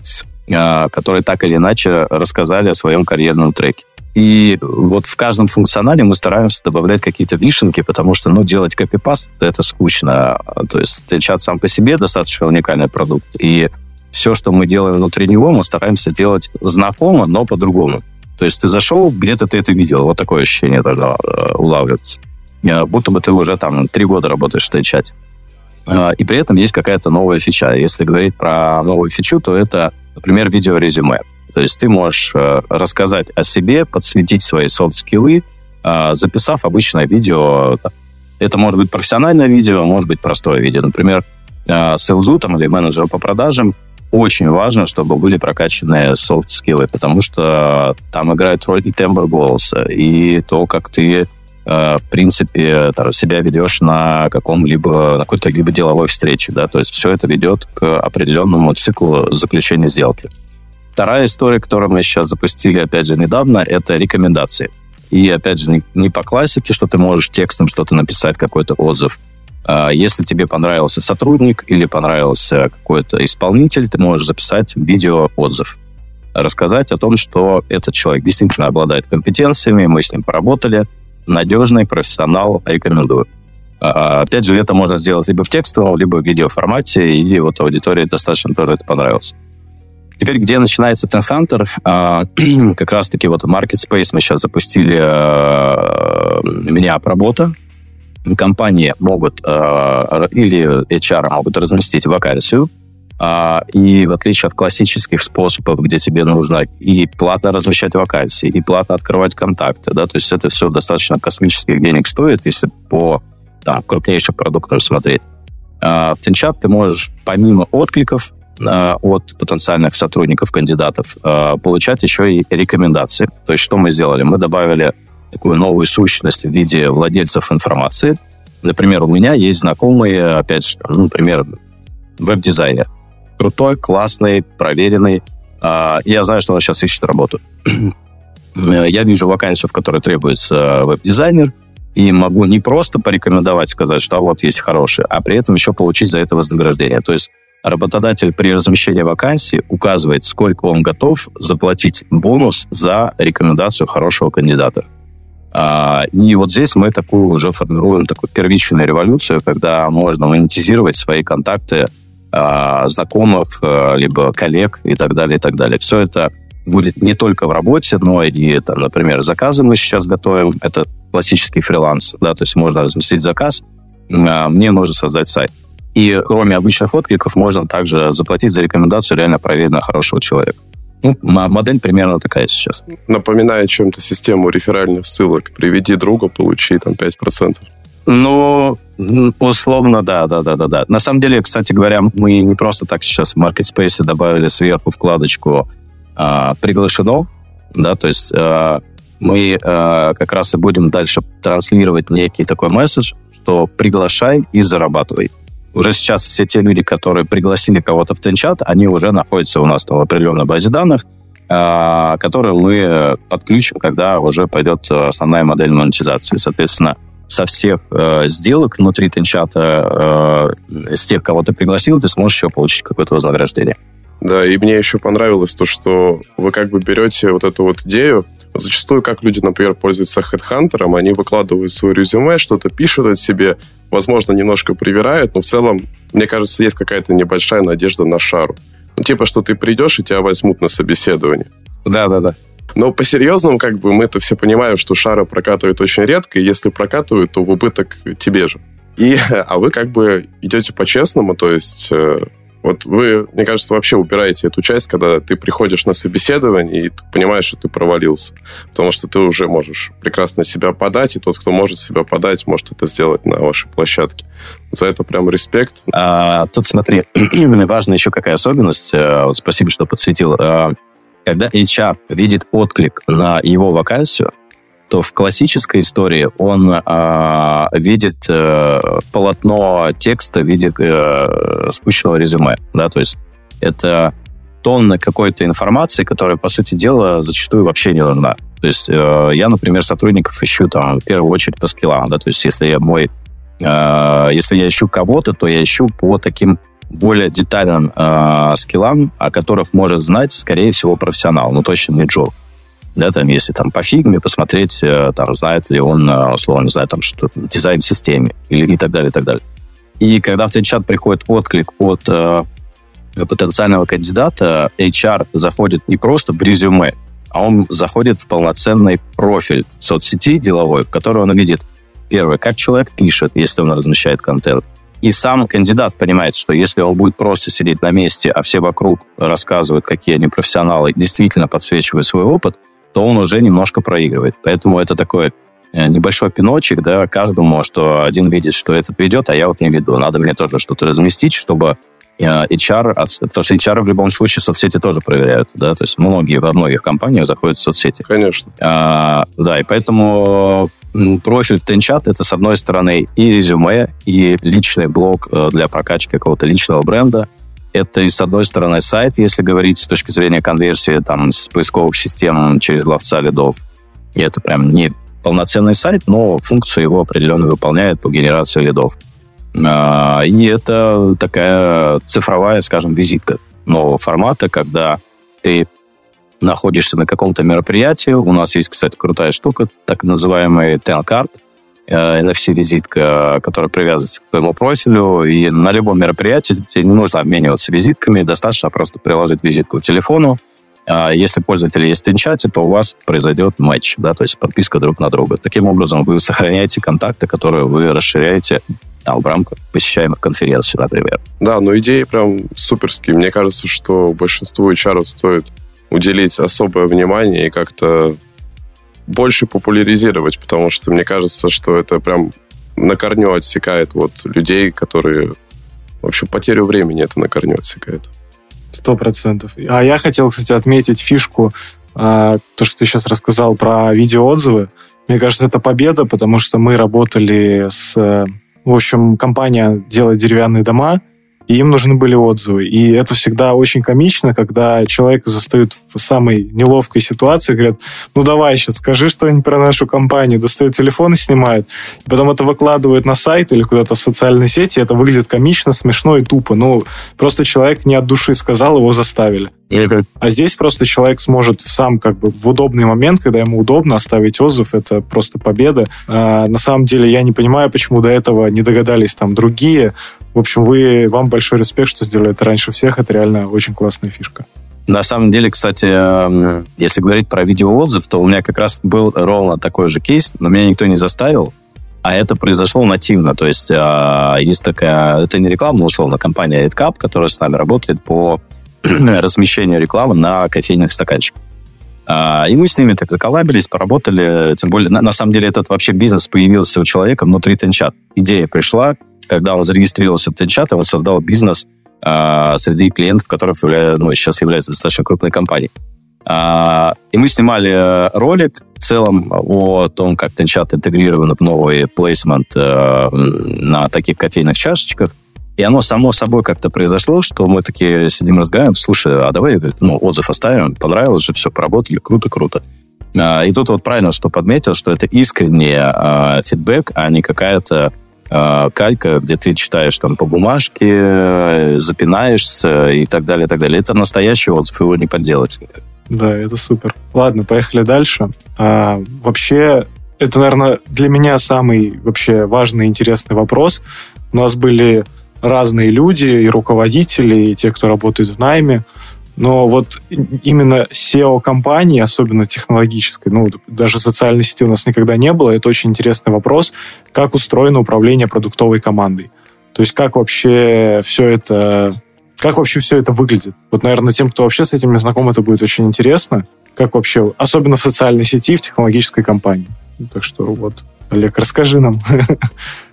а, которые так или иначе рассказали о своем карьерном треке. И вот в каждом функционале мы стараемся добавлять какие-то вишенки, потому что, ну, делать копипаст — это скучно. То есть чат сам по себе достаточно уникальный продукт. И все, что мы делаем внутри него, мы стараемся делать знакомо, но по-другому. То есть ты зашел, где-то ты это видел. Вот такое ощущение должно э, улавливаться. Э, будто бы ты уже там три года работаешь в этой чате. Э, и при этом есть какая-то новая фича. Если говорить про новую фичу, то это, например, видеорезюме. То есть ты можешь э, рассказать о себе, подсветить свои софт-скиллы, записав обычное видео. Это может быть профессиональное видео, может быть простое видео. Например, селзу там, или менеджеру по продажам очень важно, чтобы были прокачанные софт-скиллы, потому что там играет роль и тембр голоса, и то, как ты в принципе, себя ведешь на каком-либо, на какой-то либо деловой встрече, да, то есть все это ведет к определенному циклу заключения сделки. Вторая история, которую мы сейчас запустили, опять же, недавно, это рекомендации. И, опять же, не, не по классике, что ты можешь текстом что-то написать, какой-то отзыв. А если тебе понравился сотрудник или понравился какой-то исполнитель, ты можешь записать видео-отзыв. Рассказать о том, что этот человек действительно обладает компетенциями, мы с ним поработали, надежный профессионал, рекомендую. А, опять же, это можно сделать либо в текстовом, либо в видеоформате, и вот аудитории достаточно тоже это понравилось. Теперь, где начинается а, как раз-таки вот Market Space мы сейчас запустили а, меня работа. Компании могут или HR могут разместить вакансию, и в отличие от классических способов, где тебе нужно и платно размещать вакансии, и платно открывать контакты, да, то есть это все достаточно космических денег стоит, если по там, крупнейшим продуктам смотреть. А, в Тинчат ты можешь помимо откликов а, от потенциальных сотрудников, кандидатов, а, получать еще и рекомендации. То есть что мы сделали? Мы добавили такую новую сущность в виде владельцев информации. Например, у меня есть знакомый, опять же, ну, например, веб-дизайнер. Крутой, классный, проверенный. Я знаю, что он сейчас ищет работу. Я вижу вакансию, в которой требуется веб-дизайнер – и могу не просто порекомендовать, сказать, что а вот есть хороший, а при этом еще получить за это вознаграждение. То есть работодатель при размещении вакансии указывает, сколько он готов заплатить бонус за рекомендацию хорошего кандидата. А, и вот здесь мы такую уже формируем такую первичную революцию, когда можно монетизировать свои контакты а, знакомых, а, либо коллег и так далее, и так далее. Все это будет не только в работе, но и, там, например, заказы мы сейчас готовим. Это классический фриланс, да, то есть можно разместить заказ, а, мне нужно создать сайт. И кроме обычных откликов можно также заплатить за рекомендацию реально проверенного хорошего человека. Ну, модель примерно такая сейчас. Напоминает чем-то систему реферальных ссылок. Приведи друга, получи там 5%. Ну, условно, да, да, да, да, да. На самом деле, кстати говоря, мы не просто так сейчас в Marketspace добавили сверху вкладочку а, «Приглашено», да, то есть а, мы э, как раз и будем дальше транслировать некий такой месседж, что приглашай и зарабатывай. Уже сейчас все те люди, которые пригласили кого-то в Тенчат, они уже находятся у нас в определенной базе данных, э, которые мы подключим, когда уже пойдет основная модель монетизации. Соответственно, со всех э, сделок внутри Тенчата, э, с тех, кого ты пригласил, ты сможешь еще получить какое-то вознаграждение. Да, и мне еще понравилось то, что вы как бы берете вот эту вот идею, Зачастую, как люди, например, пользуются HeadHunter, они выкладывают свое резюме, что-то пишут о себе, возможно, немножко привирают, но в целом, мне кажется, есть какая-то небольшая надежда на шару. Ну, типа, что ты придешь, и тебя возьмут на собеседование. Да-да-да. Но по-серьезному, как бы, мы-то все понимаем, что шара прокатывает очень редко, и если прокатывают, то в убыток тебе же. И, а вы как бы идете по-честному, то есть э, вот вы, мне кажется, вообще убираете эту часть, когда ты приходишь на собеседование и ты понимаешь, что ты провалился. Потому что ты уже можешь прекрасно себя подать, и тот, кто может себя подать, может это сделать на вашей площадке. За это прям респект. А, тут смотри, важна еще какая особенность. Э, спасибо, что подсветил. Когда HR видит отклик на его вакансию, то в классической истории он э, видит э, полотно текста в виде э, скучного резюме. Да? То есть это тонна какой-то информации, которая, по сути дела, зачастую вообще не нужна. То есть э, я, например, сотрудников ищу там в первую очередь по скиллам. Да? То есть если я мой... Э, если я ищу кого-то, то я ищу по таким более детальным э, скиллам, о которых может знать, скорее всего, профессионал, но точно не Джо да, там, если там по фигме посмотреть, э, там, знает ли он, э, условно, не знаю, там, что дизайн системе или и так далее, и так далее. И когда в чат приходит отклик от э, потенциального кандидата, HR заходит не просто в резюме, а он заходит в полноценный профиль соцсети деловой, в который он видит, первое, как человек пишет, если он размещает контент, и сам кандидат понимает, что если он будет просто сидеть на месте, а все вокруг рассказывают, какие они профессионалы, действительно подсвечивают свой опыт, то он уже немножко проигрывает. Поэтому это такой э, небольшой пиночек, да, каждому, что один видит, что этот ведет, а я вот не веду. Надо мне тоже что-то разместить, чтобы HR, потому что HR в любом случае соцсети тоже проверяют, да, то есть многие во многих компаниях заходят в соцсети. Конечно. А, да, и поэтому профиль в Тенчат это, с одной стороны, и резюме, и личный блог э, для прокачки какого-то личного бренда, это, и с одной стороны, сайт, если говорить с точки зрения конверсии там, с поисковых систем через ловца лидов. И это прям не полноценный сайт, но функцию его определенно выполняет по генерации лидов. А, и это такая цифровая, скажем, визитка нового формата, когда ты находишься на каком-то мероприятии. У нас есть, кстати, крутая штука, так называемый э, NFC-визитка, которая привязывается к твоему профилю. И на любом мероприятии тебе не нужно обмениваться визитками, достаточно просто приложить визитку к телефону. А если пользователь есть в чате, то у вас произойдет матч, да, то есть подписка друг на друга. Таким образом, вы сохраняете контакты, которые вы расширяете там, в рамках посещаемых конференций, например. Да, но идеи прям суперские. Мне кажется, что большинству HR стоит уделить особое внимание и как-то больше популяризировать, потому что мне кажется, что это прям на корню отсекает вот людей, которые... В общем, потерю времени это на корню отсекает. Сто процентов. А я хотел, кстати, отметить фишку, а, то, что ты сейчас рассказал про видеоотзывы. Мне кажется, это победа, потому что мы работали с в общем, компания делает деревянные дома, и им нужны были отзывы. И это всегда очень комично, когда человек застают в самой неловкой ситуации, говорят, ну давай сейчас скажи что-нибудь про нашу компанию, достает телефон и снимает. И потом это выкладывают на сайт или куда-то в социальные сети, это выглядит комично, смешно и тупо. Ну, просто человек не от души сказал, его заставили. А здесь просто человек сможет сам как бы в удобный момент, когда ему удобно оставить отзыв, это просто победа. А, на самом деле я не понимаю, почему до этого не догадались там другие. В общем, вы, вам большой респект, что сделали это раньше всех. Это реально очень классная фишка. На самом деле, кстати, эм, если говорить про видеоотзыв, то у меня как раз был ровно такой же кейс, но меня никто не заставил, а это произошло нативно. То есть э, есть такая, это не реклама, но условно компания EdCap, которая с нами работает по размещению рекламы на кофейных стаканчиках. А, и мы с ними так заколабились, поработали. Тем более, на, на самом деле, этот вообще бизнес появился у человека внутри Тенчат. Идея пришла, когда он зарегистрировался в Тенчат, он создал бизнес а, среди клиентов, которых является, ну, сейчас является достаточно крупной компанией. А, и мы снимали ролик в целом о том, как Тенчат интегрирован в новый плейсмент а, на таких кофейных чашечках. И оно само собой как-то произошло, что мы такие сидим, разговариваем, слушай, а давай ну, отзыв оставим, понравилось же, все, поработали, круто-круто. А, и тут вот правильно, что подметил, что это искренний а, фидбэк, а не какая-то а, калька, где ты читаешь там по бумажке, запинаешься и так далее, и так далее. Это настоящий отзыв, его не подделать. Да, это супер. Ладно, поехали дальше. А, вообще, это, наверное, для меня самый вообще важный интересный вопрос. У нас были разные люди, и руководители, и те, кто работает в найме. Но вот именно SEO-компании, особенно технологической, ну, даже социальной сети у нас никогда не было, это очень интересный вопрос, как устроено управление продуктовой командой. То есть как вообще все это, как вообще все это выглядит? Вот, наверное, тем, кто вообще с этим не знаком, это будет очень интересно. Как вообще, особенно в социальной сети, в технологической компании. Так что вот, Олег, расскажи нам.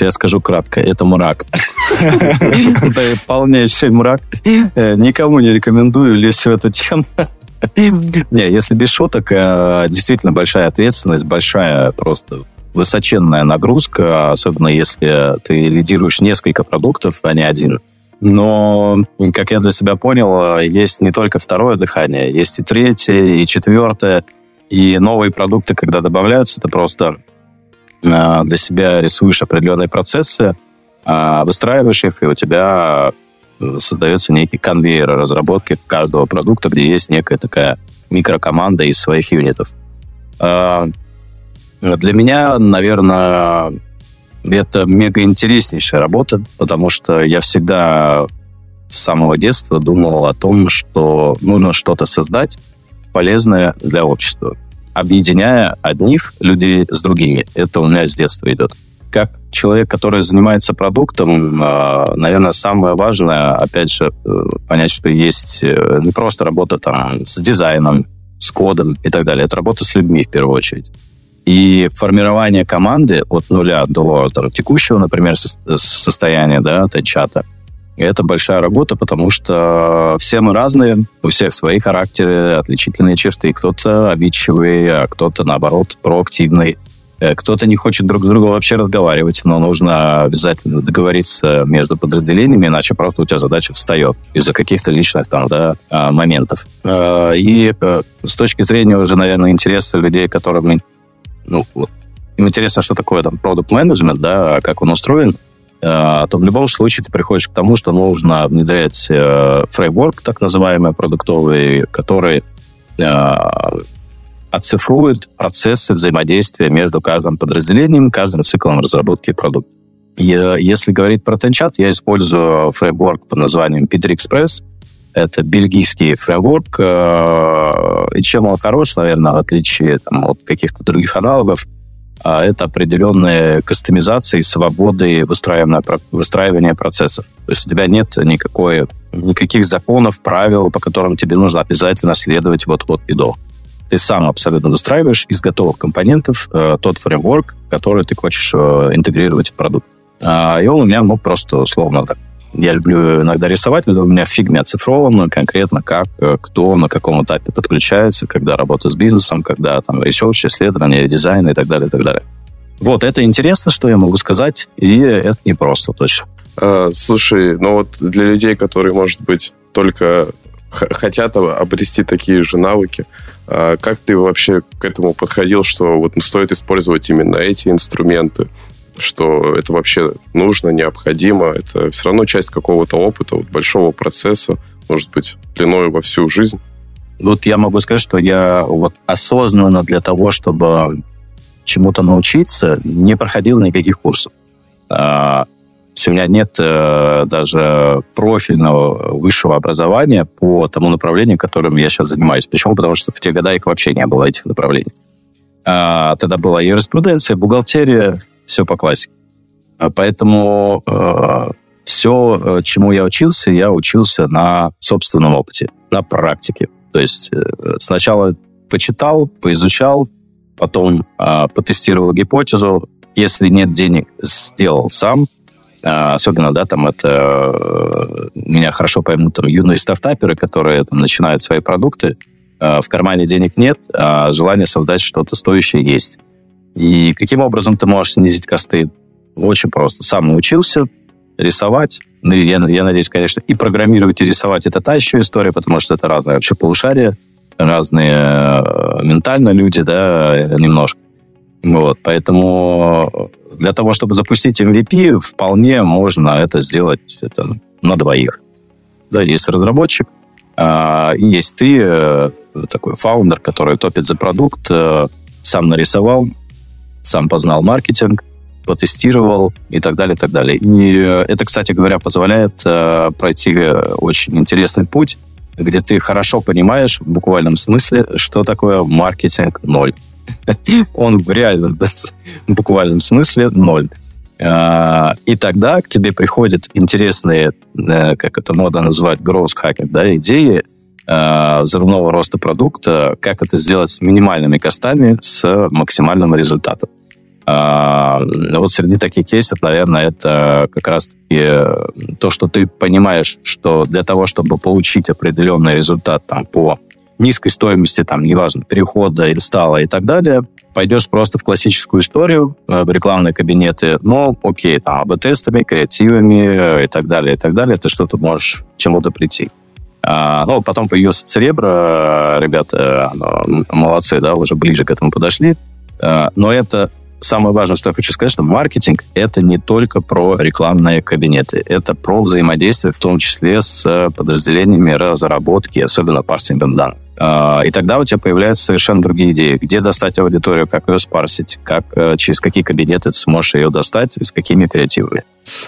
Я скажу кратко, это мрак. Это полнейший мрак. Э, никому не рекомендую лезть в эту тему. Не, если без шуток, э, действительно большая ответственность, большая просто высоченная нагрузка, особенно если ты лидируешь несколько продуктов, а не один. Но, как я для себя понял, есть не только второе дыхание, есть и третье, и четвертое, и новые продукты, когда добавляются, это просто для себя рисуешь определенные процессы, э, выстраиваешь их, и у тебя э, создается некий конвейер разработки каждого продукта, где есть некая такая микрокоманда из своих юнитов. Для меня, наверное, это мега интереснейшая работа, потому что я всегда с самого детства думал о том, что нужно что-то создать полезное для общества объединяя одних людей с другими. Это у меня с детства идет. Как человек, который занимается продуктом, а, наверное, самое важное, опять же, э, понять, что есть э, не просто работа там с дизайном, с кодом и так далее. Это работа с людьми в первую очередь. И формирование команды от нуля до текущего, например, состояния да, чата – это большая работа, потому что все мы разные, у всех свои характеры, отличительные черты. Кто-то обидчивый, а кто-то, наоборот, проактивный. Э, кто-то не хочет друг с другом вообще разговаривать, но нужно обязательно договориться между подразделениями, иначе просто у тебя задача встает из-за каких-то личных там, да, а, моментов. Э, и э, с точки зрения уже, наверное, интереса людей, которыми ну, им интересно, что такое там продукт менеджмент, да, как он устроен, то в любом случае ты приходишь к тому, что нужно внедрять фреймворк, так называемый, продуктовый, который оцифрует процессы взаимодействия между каждым подразделением, каждым циклом разработки продукта. Если говорить про Tenchat, я использую фреймворк под названием Peter Express. Это бельгийский фреймворк. Э, и чем он хорош, наверное, в отличие там, от каких-то других аналогов, э, это определенные кастомизации, свободы выстраивания, выстраивания процессов. То есть у тебя нет никакой, никаких законов, правил, по которым тебе нужно обязательно следовать вот от и до. Ты сам абсолютно выстраиваешь из готовых компонентов э, тот фреймворк, который ты хочешь э, интегрировать в продукт. А, и он у меня, ну, просто условно так. Я люблю иногда рисовать, но у меня в фигме конкретно, как, э, кто на каком этапе подключается, когда работа с бизнесом, когда там research, исследование, дизайн и так далее, и так далее. Вот, это интересно, что я могу сказать, и это не просто точно. А, слушай, ну вот для людей, которые, может быть, только хотят обрести такие же навыки, а как ты вообще к этому подходил, что вот стоит использовать именно эти инструменты? Что это вообще нужно, необходимо. Это все равно часть какого-то опыта, вот большого процесса, может быть, длиной во всю жизнь. Вот я могу сказать, что я вот осознанно для того, чтобы чему-то научиться, не проходил никаких курсов. А, у меня нет э, даже профильного высшего образования по тому направлению, которым я сейчас занимаюсь. Почему? Потому что в те годы их вообще не было, этих направлений. А, тогда была юриспруденция, бухгалтерия, все по классике. А поэтому э, все, э, чему я учился, я учился на собственном опыте, на практике. То есть э, сначала почитал, поизучал, потом э, потестировал гипотезу. Если нет денег, сделал сам. Э, особенно, да, там это э, меня хорошо поймут там юные стартаперы, которые там начинают свои продукты. Э, в кармане денег нет, а желание создать что-то стоящее есть. И каким образом ты можешь снизить косты? Очень просто. Сам научился рисовать. Ну, я, я надеюсь, конечно, и программировать, и рисовать это та еще история, потому что это разные вообще полушария, разные э, ментально люди, да, немножко. Вот, поэтому для того, чтобы запустить MVP, вполне можно это сделать это на двоих. Да, есть разработчик, э, и есть ты, э, такой фаундер, который топит за продукт, э, сам нарисовал, сам познал маркетинг, потестировал и так далее, и так далее. И э, это, кстати говоря, позволяет э, пройти очень интересный путь, где ты хорошо понимаешь в буквальном смысле, что такое маркетинг ноль. Он в реальном, буквальном смысле ноль. Э, и тогда к тебе приходят интересные, э, как это модно называть, growth hacking, да, идеи, взрывного роста продукта, как это сделать с минимальными костами, с максимальным результатом. А, вот среди таких кейсов, наверное, это как раз-таки э, то, что ты понимаешь, что для того, чтобы получить определенный результат там, по низкой стоимости, там, неважно, перехода, инсталла и так далее, пойдешь просто в классическую историю, э, в рекламные кабинеты, но окей, там, АБ-тестами, креативами э, и так далее, и так далее, ты что-то можешь чему-то прийти. А, ну, потом появился Церебро, ребята молодцы, да, уже ближе к этому подошли, но это самое важное, что я хочу сказать, что маркетинг — это не только про рекламные кабинеты, это про взаимодействие, в том числе с э, подразделениями разработки, особенно парсингом данных. А, и тогда у тебя появляются совершенно другие идеи. Где достать аудиторию, как ее спарсить, как, э, через какие кабинеты ты сможешь ее достать, с какими креативами.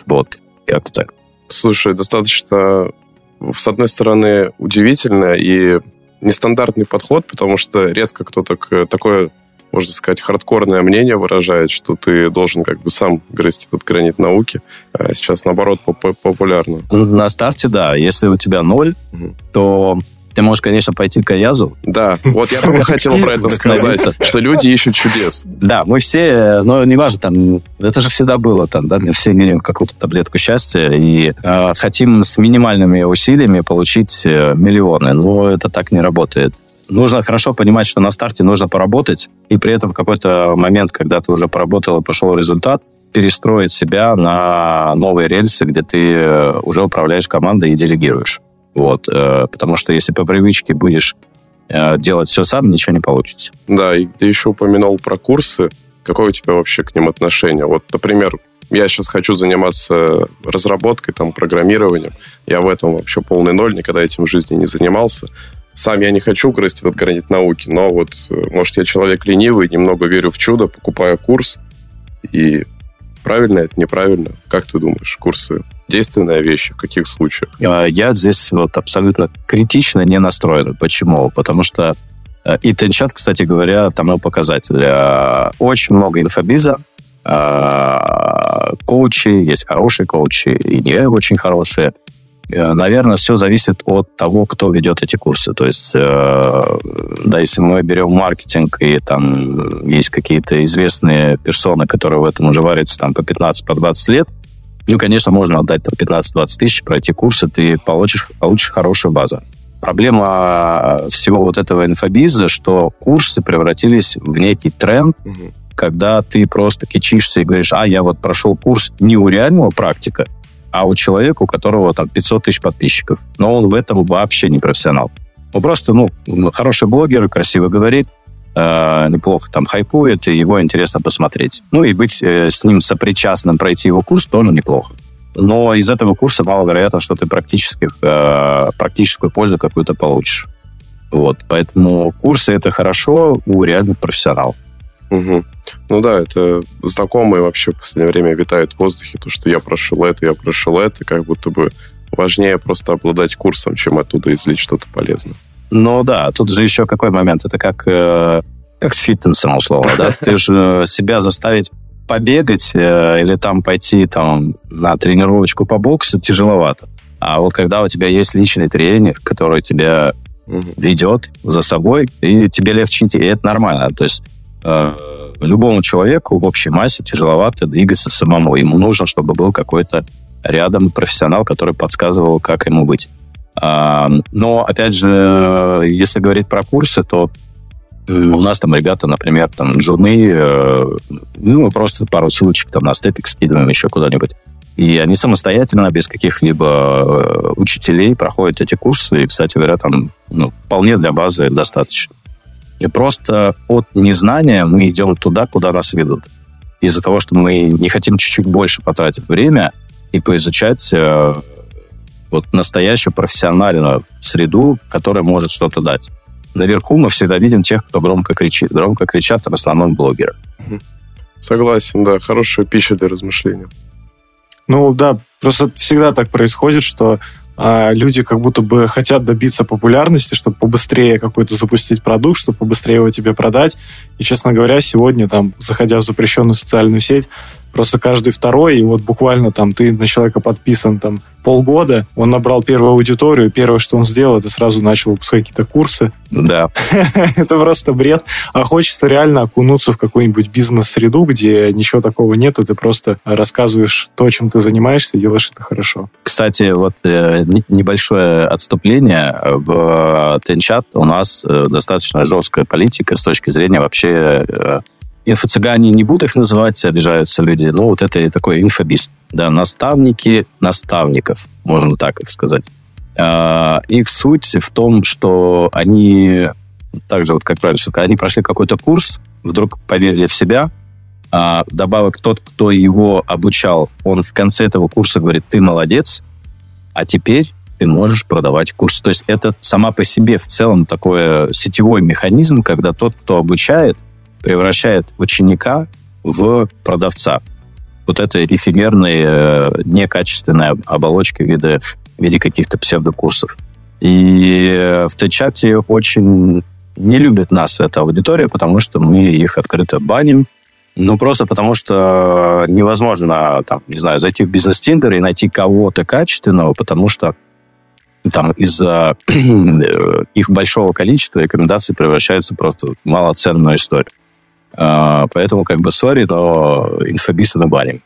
Вот, как-то так. Слушай, достаточно, с одной стороны, удивительно и нестандартный подход, потому что редко кто так, такое можно сказать, хардкорное мнение выражает, что ты должен как бы сам грызть этот гранит науки. А сейчас, наоборот, популярно. На старте, да. Если у тебя ноль, угу. то ты можешь, конечно, пойти к Аязу. Да, вот я только хотел про это сказать, что люди ищут чудес. Да, мы все, но неважно, там, это же всегда было, там, да, мы все имеем какую-то таблетку счастья и э, хотим с минимальными усилиями получить э, миллионы, но это так не работает нужно хорошо понимать, что на старте нужно поработать, и при этом в какой-то момент, когда ты уже поработал и пошел результат, перестроить себя на новые рельсы, где ты э, уже управляешь командой и делегируешь. Вот, э, потому что если по привычке будешь э, делать все сам, ничего не получится. Да, и ты еще упомянул про курсы. Какое у тебя вообще к ним отношение? Вот, например, я сейчас хочу заниматься разработкой, там, программированием. Я в этом вообще полный ноль, никогда этим в жизни не занимался. Сам я не хочу грызть этот гранит науки, но вот, э, может, я человек ленивый, немного верю в чудо, покупаю курс, и правильно это, неправильно? Как ты думаешь, курсы действенная вещь, в каких случаях? А, я здесь вот абсолютно критично не настроен. Почему? Потому что э, и Тенчат, кстати говоря, тому показатель. Э, очень много инфобиза, коучи, есть хорошие коучи и не очень хорошие. Э, наверное, все зависит от того, кто ведет эти курсы. То есть, э, да, если мы берем маркетинг, и там есть какие-то известные персоны, которые в этом уже варятся там по 15, по 20 лет, ну, конечно, можно отдать там 15-20 тысяч, пройти курсы, ты получишь, получишь хорошую базу. Проблема всего вот этого инфобиза, что курсы превратились в некий тренд, угу. когда ты просто кичишься и говоришь, а, я вот прошел курс не у реального практика, а у человека, у которого там 500 тысяч подписчиков. Но он в этом вообще не профессионал. Он просто, ну, хороший блогер, красиво говорит, э, неплохо там хайпует, и его интересно посмотреть. Ну и быть э, с ним сопричастным, пройти его курс тоже неплохо. Но из этого курса маловероятно, что ты практически, э, практическую пользу какую-то получишь. Вот, поэтому курсы это хорошо у реальных профессионалов. Угу. Ну да, это знакомые вообще в последнее время витают в воздухе, то, что я прошел это, я прошел это, как будто бы важнее просто обладать курсом, чем оттуда извлечь что-то полезное. Ну да, тут же еще какой момент, это как, э, как с фитнесом, условно, да? Ты же себя заставить побегать э, или там пойти там на тренировочку по боксу тяжеловато. А вот когда у тебя есть личный тренер, который тебя ведет за собой, и тебе легче идти, и это нормально. То есть Э, любому человеку в общей массе тяжеловато двигаться самому. Ему нужно, чтобы был какой-то рядом профессионал, который подсказывал, как ему быть. А, но, опять же, если говорить про курсы, то у нас там ребята, например, там джуны, э, ну, просто пару ссылочек там на степик скидываем еще куда-нибудь. И они самостоятельно, без каких-либо э, учителей проходят эти курсы. И, кстати говоря, там ну, вполне для базы достаточно. И просто от незнания мы идем туда, куда нас ведут. Из-за того, что мы не хотим чуть-чуть больше потратить время и поизучать э, вот настоящую профессиональную среду, которая может что-то дать. Наверху мы всегда видим тех, кто громко кричит. Громко кричат в основном блогеры. Согласен, да. Хорошая пища для размышления. Ну да, просто всегда так происходит, что люди как будто бы хотят добиться популярности, чтобы побыстрее какой-то запустить продукт, чтобы побыстрее его тебе продать. И, честно говоря, сегодня, там, заходя в запрещенную социальную сеть, просто каждый второй, и вот буквально там ты на человека подписан там полгода, он набрал первую аудиторию, первое, что он сделал, это сразу начал выпускать какие-то курсы. Да. это просто бред. А хочется реально окунуться в какую-нибудь бизнес-среду, где ничего такого нет, и ты просто рассказываешь то, чем ты занимаешься, и делаешь это хорошо. Кстати, вот э, небольшое отступление. В Тенчат у нас э, достаточно жесткая политика с точки зрения вообще э, инфо-цыгане, не буду их называть, обижаются люди, но вот это такой инфобиз. Да, наставники наставников, можно так их сказать. А, их суть в том, что они, так же вот как правильно, они прошли какой-то курс, вдруг поверили в себя, а добавок тот, кто его обучал, он в конце этого курса говорит, ты молодец, а теперь ты можешь продавать курс. То есть это сама по себе в целом такой сетевой механизм, когда тот, кто обучает, превращает ученика в продавца. Вот это эфемерные, э, некачественные оболочки в виде, в виде каких-то псевдокурсов. И э, в Т-чате очень не любит нас эта аудитория, потому что мы их открыто баним. Ну, просто потому что невозможно, там, не знаю, зайти в бизнес-тиндер и найти кого-то качественного, потому что там из-за их большого количества рекомендации превращаются просто в малоценную историю. А, поэтому, как бы, сори, но инфобисы на баним.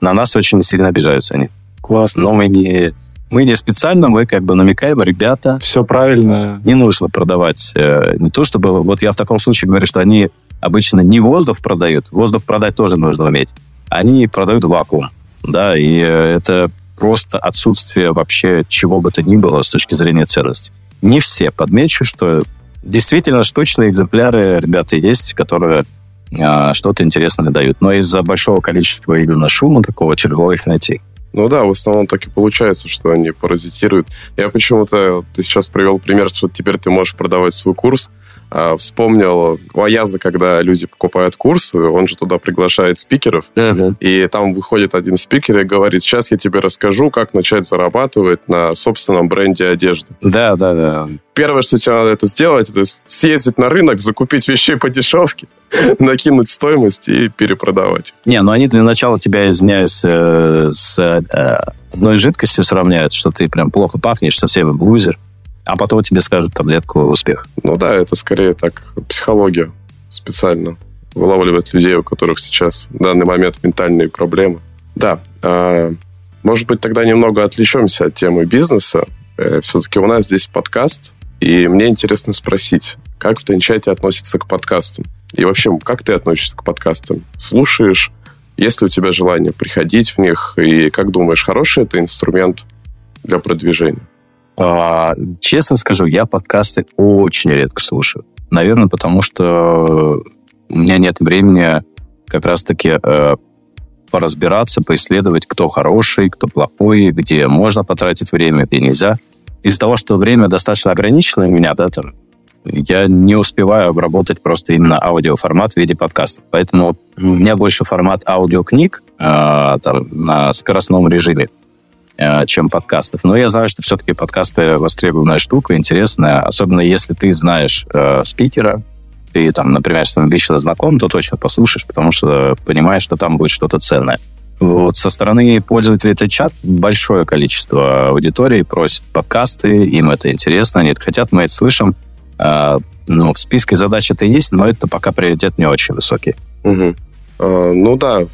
На нас очень сильно обижаются они. Классно. Но мы не, мы не специально, мы как бы намекаем, ребята... Все правильно. Не нужно продавать. Э, не то, чтобы... Вот я в таком случае говорю, что они обычно не воздух продают. Воздух продать тоже нужно уметь. Они продают вакуум. Да, и это просто отсутствие вообще чего бы то ни было с точки зрения ценности. Не все, подмечу, что Действительно, штучные экземпляры, ребята, есть, которые э, что-то интересное дают. Но из-за большого количества именно шума такого тяжело их найти. Ну да, в основном так и получается, что они паразитируют. Я почему-то, ты сейчас привел пример, что теперь ты можешь продавать свой курс, а, вспомнил Ваяза, когда люди покупают курсы, он же туда приглашает спикеров, uh-huh. и там выходит один спикер и говорит, сейчас я тебе расскажу, как начать зарабатывать на собственном бренде одежды. Да, да, да. Первое, что тебе надо это сделать, это съездить на рынок, закупить вещей по дешевке, накинуть стоимость и перепродавать. Не, ну они для начала тебя, извиняюсь, э, с э, одной жидкостью сравняют, что ты прям плохо пахнешь, совсем лузер а потом тебе скажут таблетку успех. Ну да, это скорее так психология специально вылавливает людей, у которых сейчас в данный момент ментальные проблемы. Да, э, может быть, тогда немного отвлечемся от темы бизнеса. Э, все-таки у нас здесь подкаст, и мне интересно спросить, как в Тенчате относится к подкастам? И вообще, как ты относишься к подкастам? Слушаешь? Есть ли у тебя желание приходить в них? И как думаешь, хороший это инструмент для продвижения? А, честно скажу, я подкасты очень редко слушаю. Наверное, потому что у меня нет времени как раз-таки э, поразбираться, поисследовать, кто хороший, кто плохой, где можно потратить время, где нельзя. Из-за того, что время достаточно ограничено у меня, да, там, я не успеваю обработать просто именно аудиоформат в виде подкаста. Поэтому у меня больше формат аудиокниг э, там, на скоростном режиме. Э, чем подкастов. Но я знаю, что все-таки подкасты востребованная штука, интересная, особенно если ты знаешь э, спикера, ты там, например, с ним лично знаком, то точно послушаешь, потому что понимаешь, что там будет что-то ценное. Вот со стороны пользователей это чат большое количество аудитории просит подкасты, им это интересно, они это хотят, мы это слышим. А, ну, в списке задач это есть, но это пока приоритет не очень высокий. Угу. А, ну да,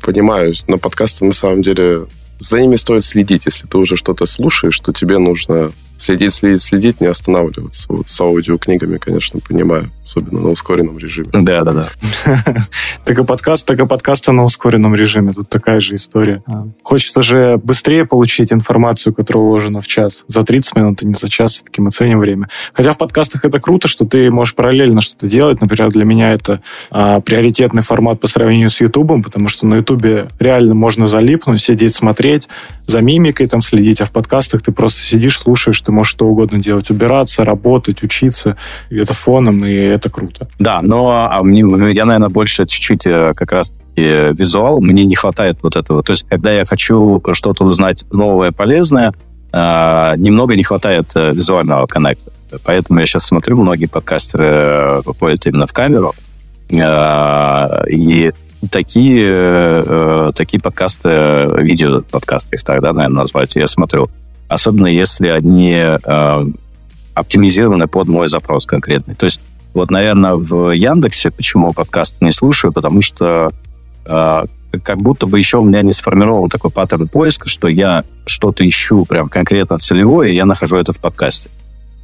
понимаю, но подкасты на самом деле за ними стоит следить. Если ты уже что-то слушаешь, то тебе нужно следить, следить, следить, не останавливаться. Вот с аудиокнигами, конечно, понимаю, особенно на ускоренном режиме. Да, да, да. Так и подкаст, так и подкасты на ускоренном режиме. Тут такая же история. А. Хочется же быстрее получить информацию, которая уложена в час. За 30 минут, а не за час. Все-таки мы ценим время. Хотя в подкастах это круто, что ты можешь параллельно что-то делать. Например, для меня это а, приоритетный формат по сравнению с Ютубом, потому что на Ютубе реально можно залипнуть, сидеть, смотреть, за мимикой там следить, а в подкастах ты просто сидишь, слушаешь, ты можешь что угодно делать. Убираться, работать, учиться. И это фоном, и это круто. Да, но а мне, я, наверное, больше чуть-чуть э, как раз визуал. Мне не хватает вот этого. То есть, когда я хочу что-то узнать новое, полезное, э, немного не хватает э, визуального коннекта. Поэтому я сейчас смотрю, многие подкастеры выходят именно в камеру, и такие, такие подкасты, видео подкасты их тогда, наверное, назвать, я смотрю. Особенно если они оптимизированы под мой запрос конкретный. То есть вот, наверное, в Яндексе почему подкаст не слушаю, потому что э, как будто бы еще у меня не сформирован такой паттерн поиска, что я что-то ищу прям конкретно целевое, и я нахожу это в подкасте.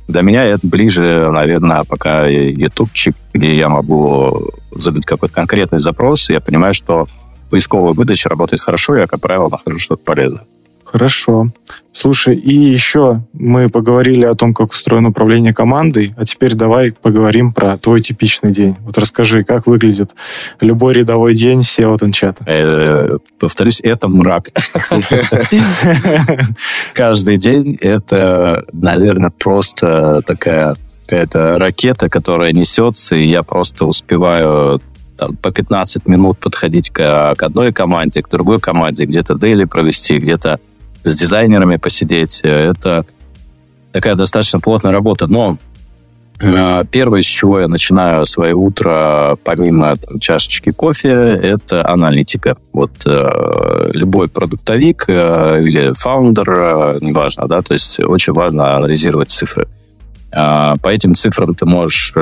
Для меня это ближе, наверное, пока ютубчик, где я могу забить какой-то конкретный запрос, я понимаю, что поисковая выдача работает хорошо, я, как правило, нахожу что-то полезное. Хорошо. Слушай, и еще мы поговорили о том, как устроено управление командой, а теперь давай поговорим про твой типичный день. Вот расскажи, как выглядит любой рядовой день SEO Тенчата. Э, повторюсь, это мрак. Каждый день это, наверное, просто такая какая-то ракета, которая несется, и я просто успеваю там, по 15 минут подходить к, к одной команде, к другой команде, где-то дейли провести, где-то с дизайнерами посидеть. Это такая достаточно плотная работа. Но э, Первое, с чего я начинаю свое утро, помимо там, чашечки кофе, это аналитика. Вот э, любой продуктовик э, или фаундер, э, неважно, да, то есть очень важно анализировать цифры. Э, по этим цифрам ты можешь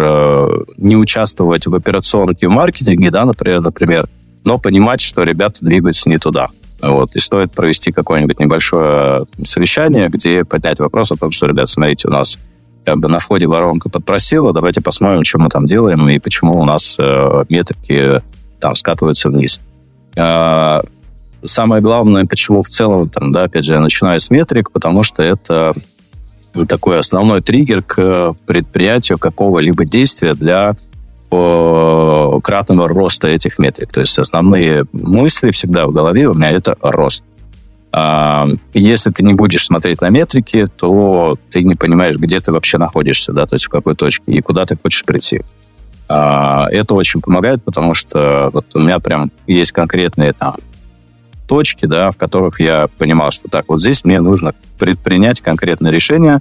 не участвовать в операционке в маркетинге, да, например, например, но понимать, что ребята двигаются не туда. Вот, и стоит провести какое-нибудь небольшое совещание, где поднять вопрос о том, что, ребят, смотрите, у нас как бы на входе воронка подпросила, давайте посмотрим, что мы там делаем и почему у нас э, метрики там скатываются вниз. Э, самое главное, почему в целом, там, да, опять же, я начинаю с метрик, потому что это такой основной триггер к предприятию какого-либо действия для э, кратного роста этих метрик. То есть основные мысли всегда в голове у меня это рост. А, если ты не будешь смотреть на метрики, то ты не понимаешь, где ты вообще находишься, да, то есть в какой точке и куда ты хочешь прийти. А, это очень помогает, потому что вот у меня прям есть конкретные там точки, да, в которых я понимал, что так, вот здесь мне нужно предпринять конкретное решение,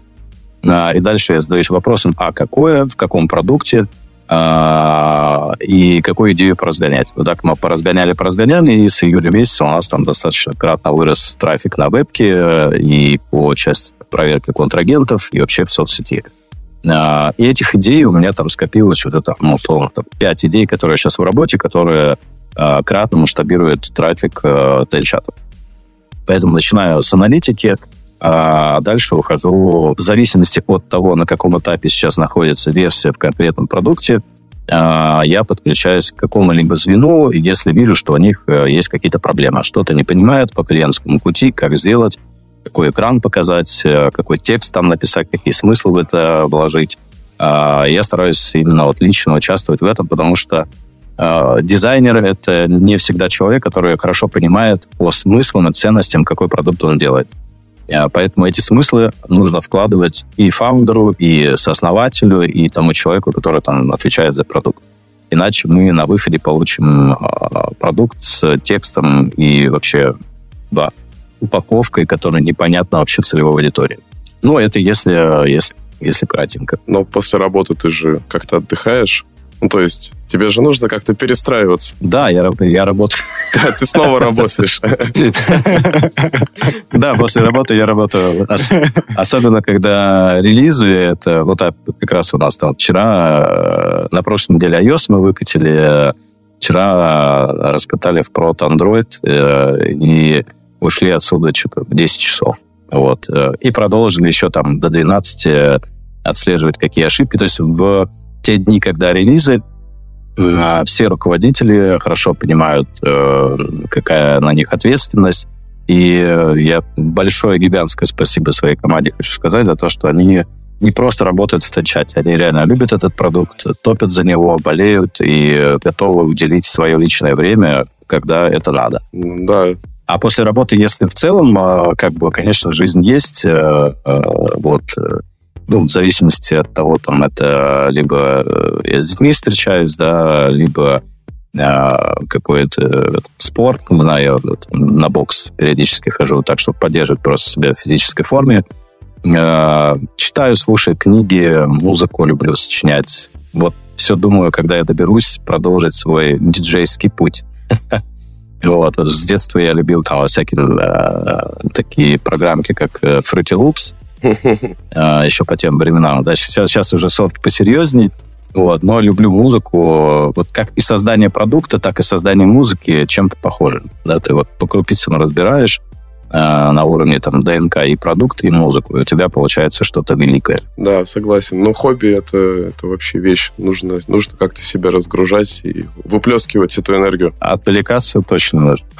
а, и дальше я задаюсь вопросом, а какое, в каком продукте, и какую идею поразгонять. Вот так мы поразгоняли, поразгоняли, и с июля месяца у нас там достаточно кратно вырос трафик на вебке э, и по части проверки контрагентов, и вообще в соцсети. А, и этих идей у меня там скопилось уже там, ну, условно, там, 5 идей, которые сейчас в работе, которые а, кратно масштабируют трафик э, тейльчатов. Поэтому начинаю с аналитики, а дальше ухожу в зависимости от того, на каком этапе сейчас находится версия в конкретном продукте, а, я подключаюсь к какому-либо звену, если вижу, что у них э, есть какие-то проблемы, что-то не понимают по клиентскому пути, как сделать, какой экран показать, э, какой текст там написать, какие смыслы в это вложить. А, я стараюсь именно вот лично участвовать в этом, потому что э, дизайнер — это не всегда человек, который хорошо понимает по смыслам и ценностям, какой продукт он делает. А, поэтому эти смыслы нужно вкладывать и фаундеру, и сооснователю, и тому человеку, который там отвечает за продукт. Иначе мы на выходе получим а, продукт с текстом и вообще, да, упаковкой, которая непонятна вообще целевой аудитории. Ну, это если, если, если кратенько. Но после работы ты же как-то отдыхаешь, ну, то есть тебе же нужно как-то перестраиваться. Да, я, я работаю. Ты снова работаешь. Да, после работы я работаю. Особенно, когда релизы, это вот как раз у нас там вчера, на прошлой неделе iOS мы выкатили, вчера раскатали в Prot Android э, и ушли отсюда что-то в 10 часов. Вот. Э, и продолжили еще там до 12 отслеживать, какие ошибки. То есть в те дни, когда релизы, а, все руководители хорошо понимают, э, какая на них ответственность. И э, я большое гигантское спасибо своей команде хочу сказать за то, что они не просто работают в стачате, они реально любят этот продукт, топят за него, болеют и готовы уделить свое личное время, когда это надо. Да. А после работы, если в целом, как бы, конечно, жизнь есть, э, вот, ну, в зависимости от того, там это либо э, я с детьми встречаюсь, да, либо э, какой-то спорт, не знаю, я на бокс периодически хожу, так что поддерживать просто себя в физической форме. Э, читаю, слушаю книги, музыку люблю сочинять. Вот все думаю, когда я доберусь, продолжить свой диджейский путь. Вот, с детства я любил там всякие э, такие программки, как Fruity Loops, а, еще по тем временам. Да, сейчас, сейчас уже софт посерьезней. Вот, но люблю музыку. Вот как и создание продукта, так и создание музыки чем-то похоже. Да, ты вот по крупицам разбираешь э, на уровне там ДНК и продукты, и музыку, и у тебя получается что-то великое. Да, согласен. Но хобби это, это вообще вещь. Нужно, нужно как-то себя разгружать и выплескивать эту энергию. Отвлекаться точно нужно.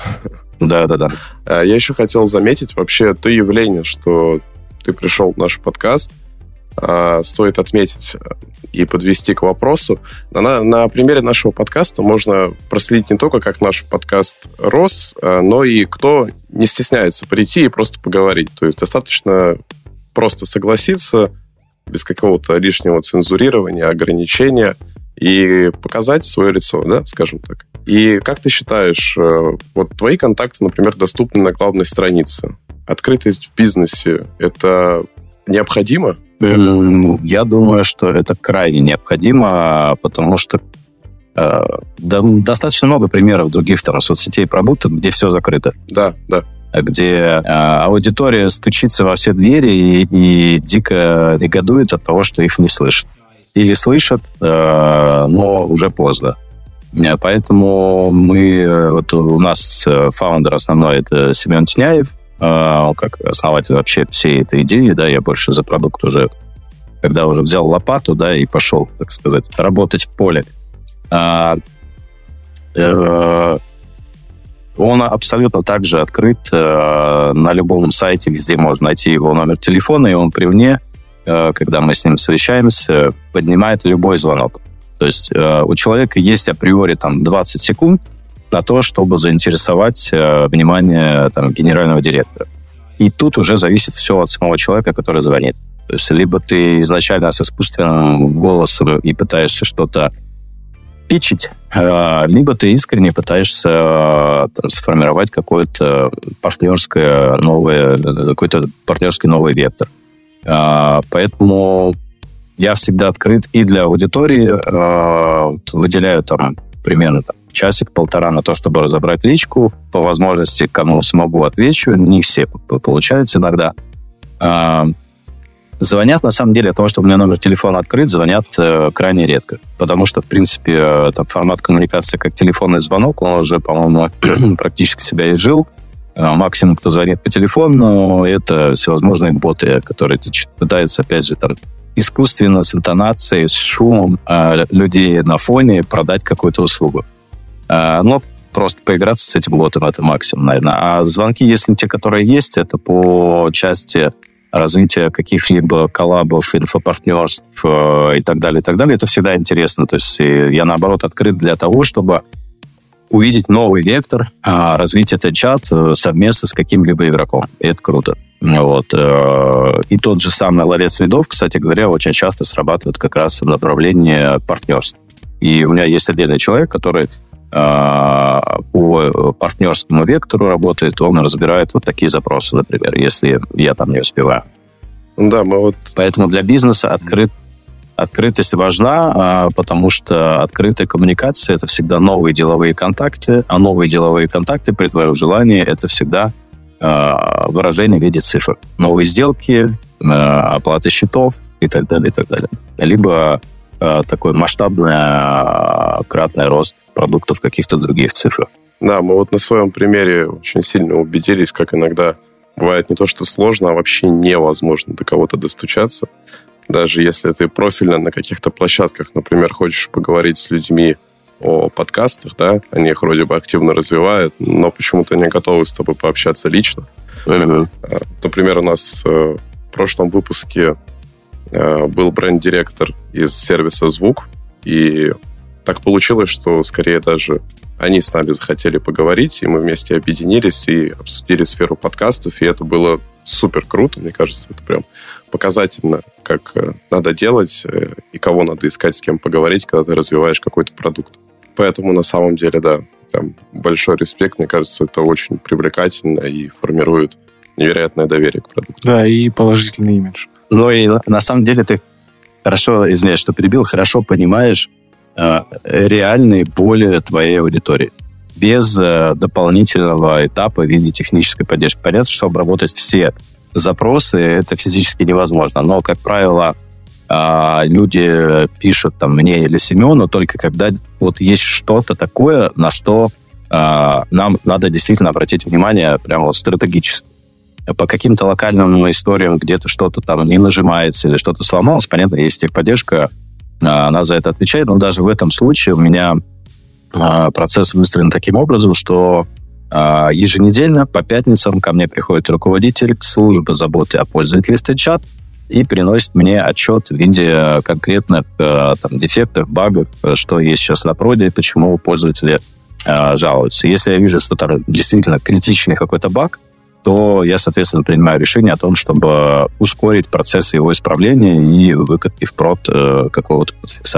Да, да, да. Я еще хотел заметить вообще то явление, что ты пришел в наш подкаст, а, стоит отметить и подвести к вопросу. На, на примере нашего подкаста можно проследить не только, как наш подкаст рос, а, но и кто не стесняется прийти и просто поговорить. То есть достаточно просто согласиться, без какого-то лишнего цензурирования, ограничения, и показать свое лицо, да, скажем так. И как ты считаешь, э, вот твои контакты, например, доступны на главной странице открытость в бизнесе — это необходимо? Я думаю, что это крайне необходимо, потому что э, достаточно много примеров других там, соцсетей продуктов, где все закрыто. Да, да. Где э, аудитория стучится во все двери и, и дико негодует от того, что их не слышат. Или слышат, э, но уже поздно. Э, поэтому мы, э, вот у нас э, фаундер основной это Семен Тняев, а, как основатель вообще всей этой идеи, да, я больше за продукт уже, когда уже взял лопату, да, и пошел, так сказать, работать в поле. А, э, он абсолютно также открыт э, на любом сайте, где можно найти его номер телефона, и он при мне э, когда мы с ним совещаемся, поднимает любой звонок. То есть э, у человека есть априори там 20 секунд на то, чтобы заинтересовать э, внимание там, генерального директора. И тут уже зависит все от самого человека, который звонит. То есть либо ты изначально с искусственным голосом и пытаешься что-то питчить, э, либо ты искренне пытаешься э, там, сформировать какое-то партнерское новое, какой-то партнерский новый вектор. Э, поэтому я всегда открыт и для аудитории, выделяю там примерно там, часик-полтора на то, чтобы разобрать личку. По возможности, кому смогу, отвечу. Не все получается иногда. Звонят, на самом деле, от того, что у меня номер телефона открыт, звонят э, крайне редко. Потому что, в принципе, э, там, формат коммуникации как телефонный звонок, он уже, по-моему, практически себя изжил. Э, максимум, кто звонит по телефону, это всевозможные боты, которые пытаются, опять же, там, искусственно, с интонацией, с шумом э, людей на фоне продать какую-то услугу. Э, но просто поиграться с этим ботом, это максимум, наверное. А звонки, если те, которые есть, это по части развитие каких-либо коллабов, инфопартнерств э, и так далее, и так далее, это всегда интересно. То есть я, наоборот, открыт для того, чтобы увидеть новый вектор, а, развить этот чат э, совместно с каким-либо игроком. И это круто. Вот. Э, и тот же самый ларец лидов, кстати говоря, очень часто срабатывает как раз в направлении партнерств. И у меня есть отдельный человек, который а, по партнерскому вектору работает, он разбирает вот такие запросы, например, если я там не успеваю. Да, мы вот... Поэтому для бизнеса открыт, открытость важна, а, потому что открытая коммуникация – это всегда новые деловые контакты, а новые деловые контакты, при твоем желании, это всегда а, выражение в виде цифр. Новые сделки, оплаты счетов и так далее, и так далее. Либо Э, такой масштабный э, кратный рост продуктов каких-то других цифр. Да, мы вот на своем примере очень сильно убедились, как иногда бывает не то, что сложно, а вообще невозможно до кого-то достучаться. Даже если ты профильно на каких-то площадках, например, хочешь поговорить с людьми о подкастах, да, они их вроде бы активно развивают, но почему-то не готовы с тобой пообщаться лично. Mm-hmm. Например, у нас в прошлом выпуске Э, был бренд-директор из сервиса «Звук», и так получилось, что скорее даже они с нами захотели поговорить, и мы вместе объединились и обсудили сферу подкастов, и это было супер круто, мне кажется, это прям показательно, как э, надо делать э, и кого надо искать, с кем поговорить, когда ты развиваешь какой-то продукт. Поэтому на самом деле, да, прям большой респект, мне кажется, это очень привлекательно и формирует невероятное доверие к продукту. Да, и положительный имидж. Ну и на самом деле ты хорошо, извиняюсь, что перебил, хорошо понимаешь э, реальные боли твоей аудитории. Без э, дополнительного этапа в виде технической поддержки. Понятно, что обработать все запросы это физически невозможно. Но, как правило, э, люди пишут там мне или Семену только когда вот есть что-то такое, на что э, нам надо действительно обратить внимание прямо вот стратегически по каким-то локальным историям где-то что-то там не нажимается или что-то сломалось, понятно, есть техподдержка, а, она за это отвечает, но даже в этом случае у меня а, процесс выстроен таким образом, что а, еженедельно по пятницам ко мне приходит руководитель службы заботы о пользователе чат и приносит мне отчет в виде конкретных там, дефектов, багов, что есть сейчас на проде, почему пользователи жалуются. Если я вижу, что там действительно критичный какой-то баг, то я, соответственно, принимаю решение о том, чтобы ускорить процесс его исправления и выкатки в прод э, какого-то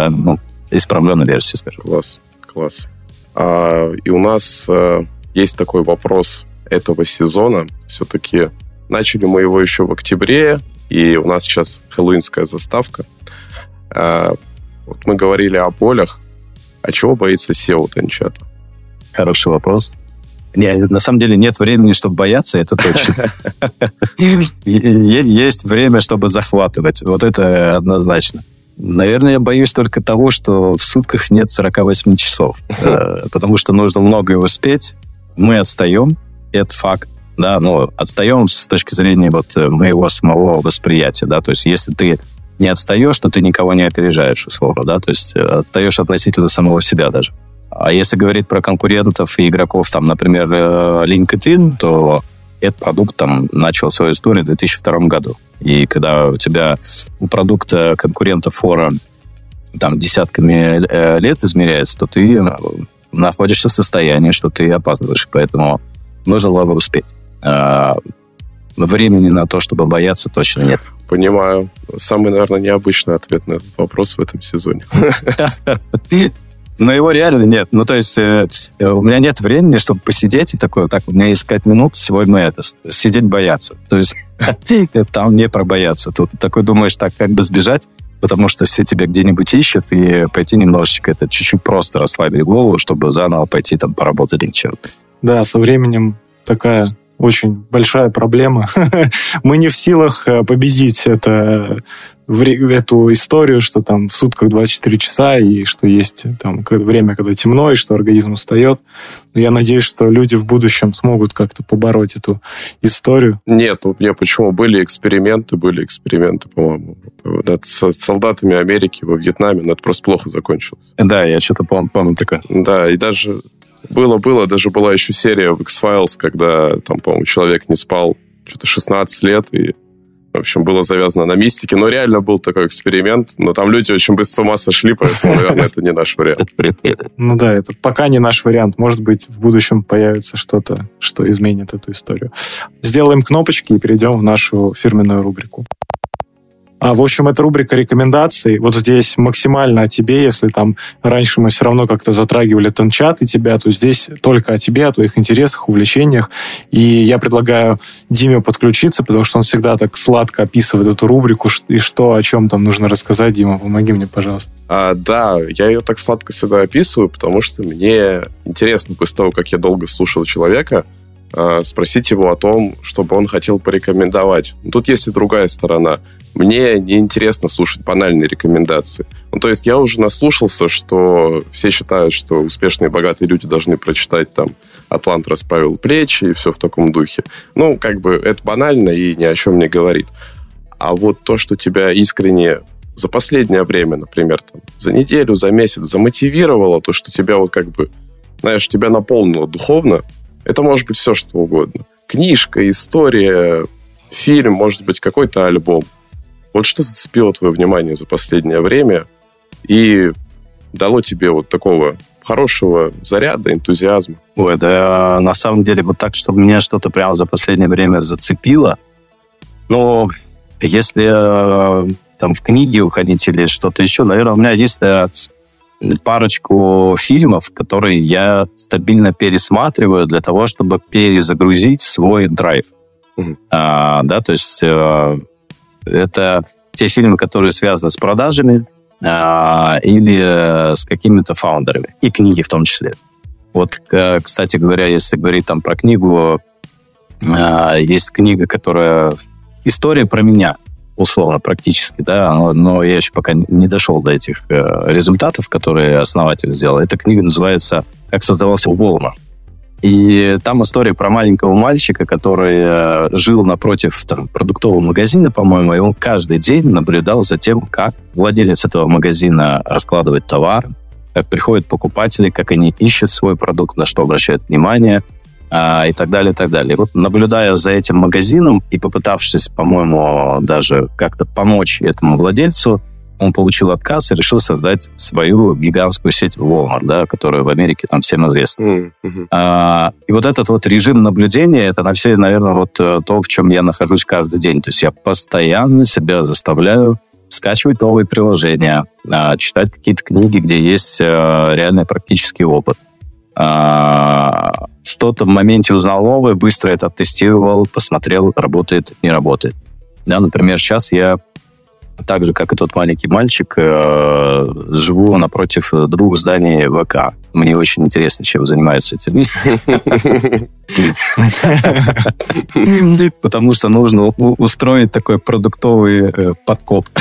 ну, исправленной версии, скажем. Класс, класс. А, и у нас а, есть такой вопрос этого сезона. Все-таки начали мы его еще в октябре, и у нас сейчас хэллоуинская заставка. А, вот мы говорили о болях. А чего боится SEO Тенчата? Хороший вопрос. Не, на самом деле нет времени, чтобы бояться, это точно. Есть время, чтобы захватывать. Вот это однозначно. Наверное, я боюсь только того, что в сутках нет 48 часов, э, потому что нужно многое успеть. Мы отстаем, это факт, да, но отстаем с точки зрения вот э, моего самого восприятия, да, то есть если ты не отстаешь, то ты никого не опережаешь, условно, да, то есть э, отстаешь относительно самого себя даже. А если говорить про конкурентов и игроков, там, например, э, LinkedIn, то этот продукт там начал свою историю в 2002 году. И когда у тебя у продукта конкурента фора там десятками э, лет измеряется, то ты находишься в состоянии, что ты опаздываешь. Поэтому нужно было бы успеть. А, времени на то, чтобы бояться, точно нет. Понимаю. Самый, наверное, необычный ответ на этот вопрос в этом сезоне. Но его реально нет. Ну, то есть э, у меня нет времени, чтобы посидеть и такое, так, у меня есть 5 минут, сегодня это, сидеть бояться. То есть там не про бояться. Тут такой думаешь, так, как бы сбежать, потому что все тебя где-нибудь ищут, и пойти немножечко, это чуть-чуть просто расслабить голову, чтобы заново пойти там поработать или что-то. Да, со временем такая очень большая проблема. Мы не в силах э, победить это, эту историю, что там в сутках 24 часа, и что есть там время, когда темно, и что организм устает. Но я надеюсь, что люди в будущем смогут как-то побороть эту историю. Нет, у меня почему? Были эксперименты, были эксперименты, по-моему, над солдатами Америки во Вьетнаме, но это просто плохо закончилось. Да, я что-то помню, помню такое. Да, и даже было, было. Даже была еще серия в X-Files, когда там, по-моему, человек не спал что-то 16 лет, и, в общем, было завязано на мистике. Но реально был такой эксперимент. Но там люди очень быстро с ума сошли, поэтому, наверное, это не наш вариант. Ну да, это пока не наш вариант. Может быть, в будущем появится что-то, что изменит эту историю. Сделаем кнопочки и перейдем в нашу фирменную рубрику. А, в общем, это рубрика рекомендаций. Вот здесь максимально о тебе, если там раньше мы все равно как-то затрагивали танчат и тебя, то здесь только о тебе, о твоих интересах, увлечениях. И я предлагаю Диме подключиться, потому что он всегда так сладко описывает эту рубрику и что, о чем там нужно рассказать. Дима, помоги мне, пожалуйста. А, да, я ее так сладко всегда описываю, потому что мне интересно после того, как я долго слушал человека, а, спросить его о том, чтобы он хотел порекомендовать. Тут есть и другая сторона – мне неинтересно слушать банальные рекомендации. Ну, то есть я уже наслушался, что все считают, что успешные богатые люди должны прочитать там «Атлант расправил плечи» и все в таком духе. Ну, как бы это банально и ни о чем не говорит. А вот то, что тебя искренне за последнее время, например, там, за неделю, за месяц замотивировало, то, что тебя вот как бы, знаешь, тебя наполнило духовно, это может быть все, что угодно. Книжка, история, фильм, может быть, какой-то альбом. Вот что зацепило твое внимание за последнее время и дало тебе вот такого хорошего заряда, энтузиазма? Ой, да на самом деле вот так, чтобы меня что-то прямо за последнее время зацепило. Но если э, там в книге уходить или что-то еще, наверное, у меня есть э, парочку фильмов, которые я стабильно пересматриваю для того, чтобы перезагрузить свой драйв. Mm-hmm. А, да, то есть э, это те фильмы, которые связаны с продажами а, или с какими-то фаундерами. И книги в том числе. Вот, кстати говоря, если говорить там про книгу, а, есть книга, которая... История про меня, условно, практически, да, но, я еще пока не дошел до этих э, результатов, которые основатель сделал. Эта книга называется «Как создавался Walmart». И там история про маленького мальчика, который э, жил напротив там, продуктового магазина, по-моему, и он каждый день наблюдал за тем, как владелец этого магазина раскладывает товар, как приходят покупатели, как они ищут свой продукт, на что обращают внимание, а, и так далее, и так далее. Вот наблюдая за этим магазином и попытавшись, по-моему, даже как-то помочь этому владельцу, он получил отказ и решил создать свою гигантскую сеть Walmart, да, которая в Америке там всем известна. Mm-hmm. А, и вот этот вот режим наблюдения, это на все, наверное, вот э, то, в чем я нахожусь каждый день. То есть я постоянно себя заставляю скачивать новые приложения, а, читать какие-то книги, где есть а, реальный практический опыт. А, что-то в моменте узнал новое, быстро это оттестировал, посмотрел, работает, не работает. Да, например, сейчас я так же, как и тот маленький мальчик, э, живу напротив двух зданий ВК. Мне очень интересно, чем занимаются эти люди. Потому что нужно устроить такой продуктовый э, подкоп.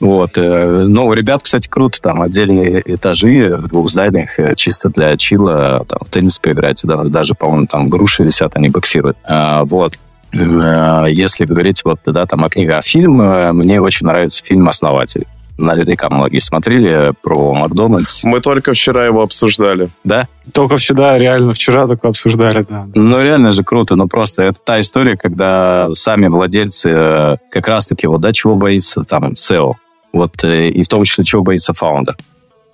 Вот. Э, но у ребят, кстати, круто. Там отдельные этажи в двух зданиях чисто для чила, там, в теннис поиграть. Даже, по-моему, там груши висят, они боксируют. А, вот. Э, если говорить вот, да, там о книгах, а фильм, э, мне очень нравится фильм «Основатель». наверняка многие смотрели про Макдональдс. Мы только вчера его обсуждали. Да? Только вчера, реально вчера только обсуждали, да. Ну, реально же круто. Ну, просто это та история, когда сами владельцы э, как раз-таки вот, да, чего боится там SEO. Вот, и в том числе, чего боится фаундер.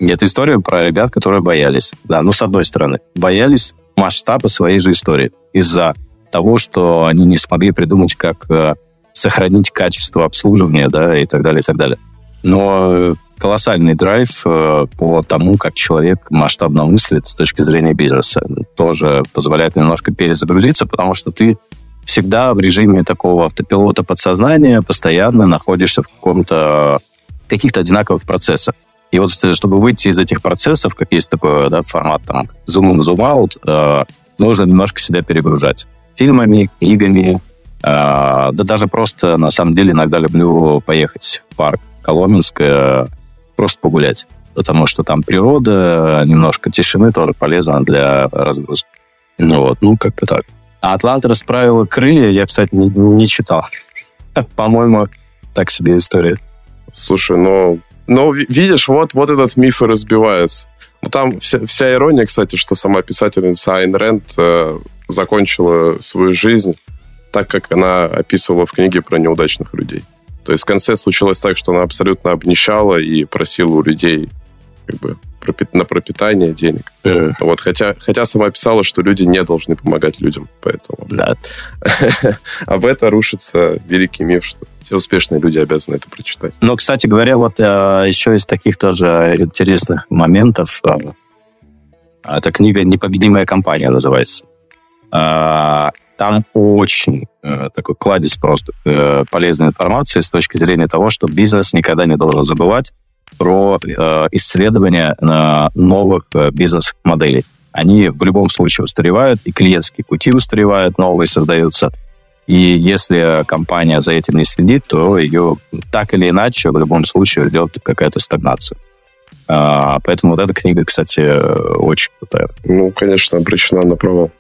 Это история про ребят, которые боялись. Да, ну, с одной стороны, боялись масштаба своей же истории из-за того, что они не смогли придумать, как э, сохранить качество обслуживания, да, и так далее, и так далее. Но э, колоссальный драйв э, по тому, как человек масштабно мыслит с точки зрения бизнеса. Тоже позволяет немножко перезагрузиться, потому что ты всегда в режиме такого автопилота подсознания постоянно находишься в каком-то каких-то одинаковых процессах. И вот чтобы выйти из этих процессов, как есть такой да, формат там zoom in, zoom out, э, нужно немножко себя перегружать фильмами, книгами, э, да даже просто на самом деле иногда люблю поехать в парк Коломенск, э, просто погулять, потому что там природа, немножко тишины тоже полезно для разгрузки. Ну вот, ну как-то так. А «Атланта расправила крылья» я, кстати, не, не читал. По-моему, так себе история. Слушай, ну, ну видишь, вот, вот этот миф и разбивается. Ну, там вся, вся ирония, кстати, что сама писательница Айн Рэнд э, закончила свою жизнь так, как она описывала в книге про неудачных людей. То есть в конце случилось так, что она абсолютно обнищала и просила у людей как бы на пропитание денег. Э. Вот, хотя, хотя сама писала, что люди не должны помогать людям, поэтому... Да. Об это рушится великий миф, что все успешные люди обязаны это прочитать. Но, кстати говоря, вот э, еще из таких тоже интересных моментов. Э, эта книга «Непобедимая компания» называется. Э, там очень э, такой кладезь просто э, полезной информации с точки зрения того, что бизнес никогда не должен забывать про э, исследования э, новых э, бизнес-моделей. Они в любом случае устаревают, и клиентские пути устаревают, новые создаются. И если компания за этим не следит, то ее так или иначе в любом случае ждет какая-то стагнация. А, поэтому вот эта книга, кстати, очень крутая. Ну, конечно, обречена на провал.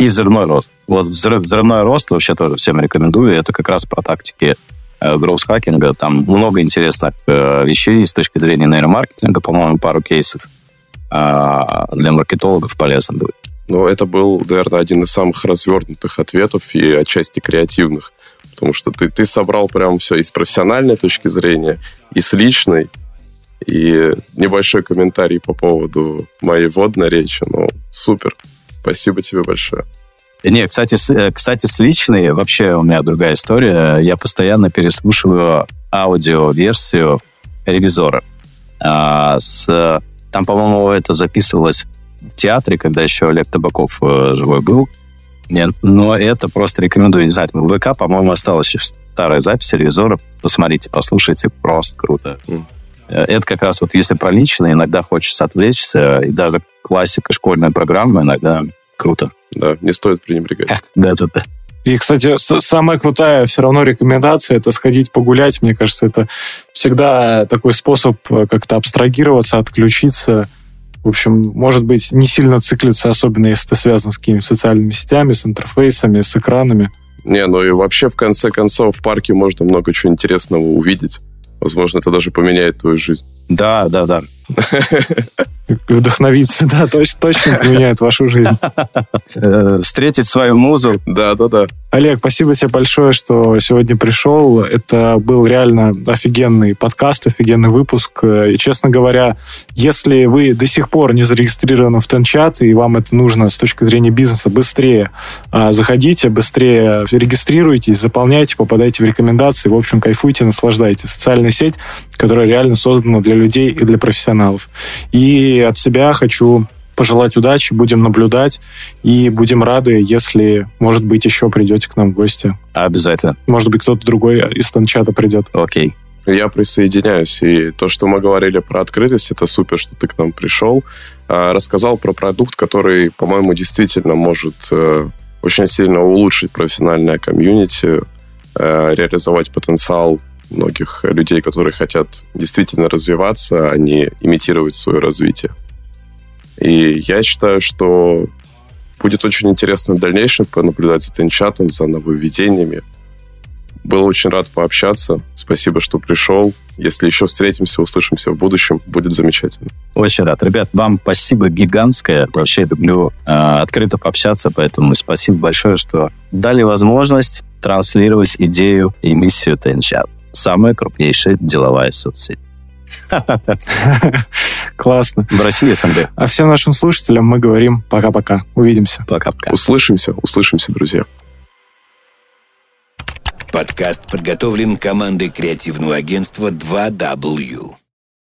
И взрывной рост. Вот взрыв, взрывной рост вообще тоже всем рекомендую. Это как раз про тактики гроус-хакинга. Э, Там много интересных э, вещей с точки зрения нейромаркетинга. По-моему, пару кейсов э, для маркетологов полезно будет. Ну, это был, наверное, один из самых развернутых ответов и отчасти креативных. Потому что ты, ты собрал прям все и с профессиональной точки зрения, и с личной. И небольшой комментарий по поводу моей водной речи. Ну, супер. Спасибо тебе большое. Не, кстати, с, э, кстати, с личной вообще у меня другая история. Я постоянно переслушиваю аудиоверсию ревизора. А, с, там, по-моему, это записывалось в театре, когда еще Олег Табаков э, живой был. Нет, но это просто рекомендую. Не знаю, в ВК, по-моему, осталась еще старая запись ревизора. Посмотрите, послушайте, просто круто. Mm. Это как раз вот если про личное, иногда хочется отвлечься, и даже классика школьной программы иногда круто. Да, не стоит пренебрегать. Да-да-да. И, кстати, самая крутая все равно рекомендация это сходить погулять. Мне кажется, это всегда такой способ э, как-то абстрагироваться, отключиться. В общем, может быть, не сильно циклиться, особенно если ты связан с какими-то социальными сетями, с интерфейсами, с экранами. Не, ну и вообще, в конце концов, в парке можно много чего интересного увидеть. Возможно, это даже поменяет твою жизнь. Да, да, да. Вдохновиться, да, точно, точно поменяет вашу жизнь. Э, встретить свою музу. Да, да, да. Олег, спасибо тебе большое, что сегодня пришел. Это был реально офигенный подкаст, офигенный выпуск. И, честно говоря, если вы до сих пор не зарегистрированы в Тенчат, и вам это нужно с точки зрения бизнеса, быстрее а, заходите, быстрее регистрируйтесь, заполняйте, попадайте в рекомендации. В общем, кайфуйте, наслаждайтесь. Социальная сеть, которая реально создана для людей и для профессионалов. И от себя хочу пожелать удачи, будем наблюдать и будем рады, если, может быть, еще придете к нам в гости. Обязательно. Может быть, кто-то другой из Танчата придет. Окей. Я присоединяюсь. И то, что мы говорили про открытость, это супер, что ты к нам пришел. А, рассказал про продукт, который, по-моему, действительно может э, очень сильно улучшить профессиональное комьюнити, э, реализовать потенциал многих людей, которые хотят действительно развиваться, а не имитировать свое развитие. И я считаю, что будет очень интересно в дальнейшем понаблюдать за Тенчатом, за нововведениями. Был очень рад пообщаться. Спасибо, что пришел. Если еще встретимся, услышимся в будущем, будет замечательно. Очень рад. Ребят, вам спасибо гигантское. Вообще люблю э, открыто пообщаться, поэтому спасибо большое, что дали возможность транслировать идею и миссию Тенчат. Самая крупнейшая деловая соцсеть. Классно. В России СНГ. А всем нашим слушателям мы говорим пока-пока. Увидимся. Пока-пока. Услышимся, услышимся, друзья. Подкаст подготовлен командой креативного агентства 2W.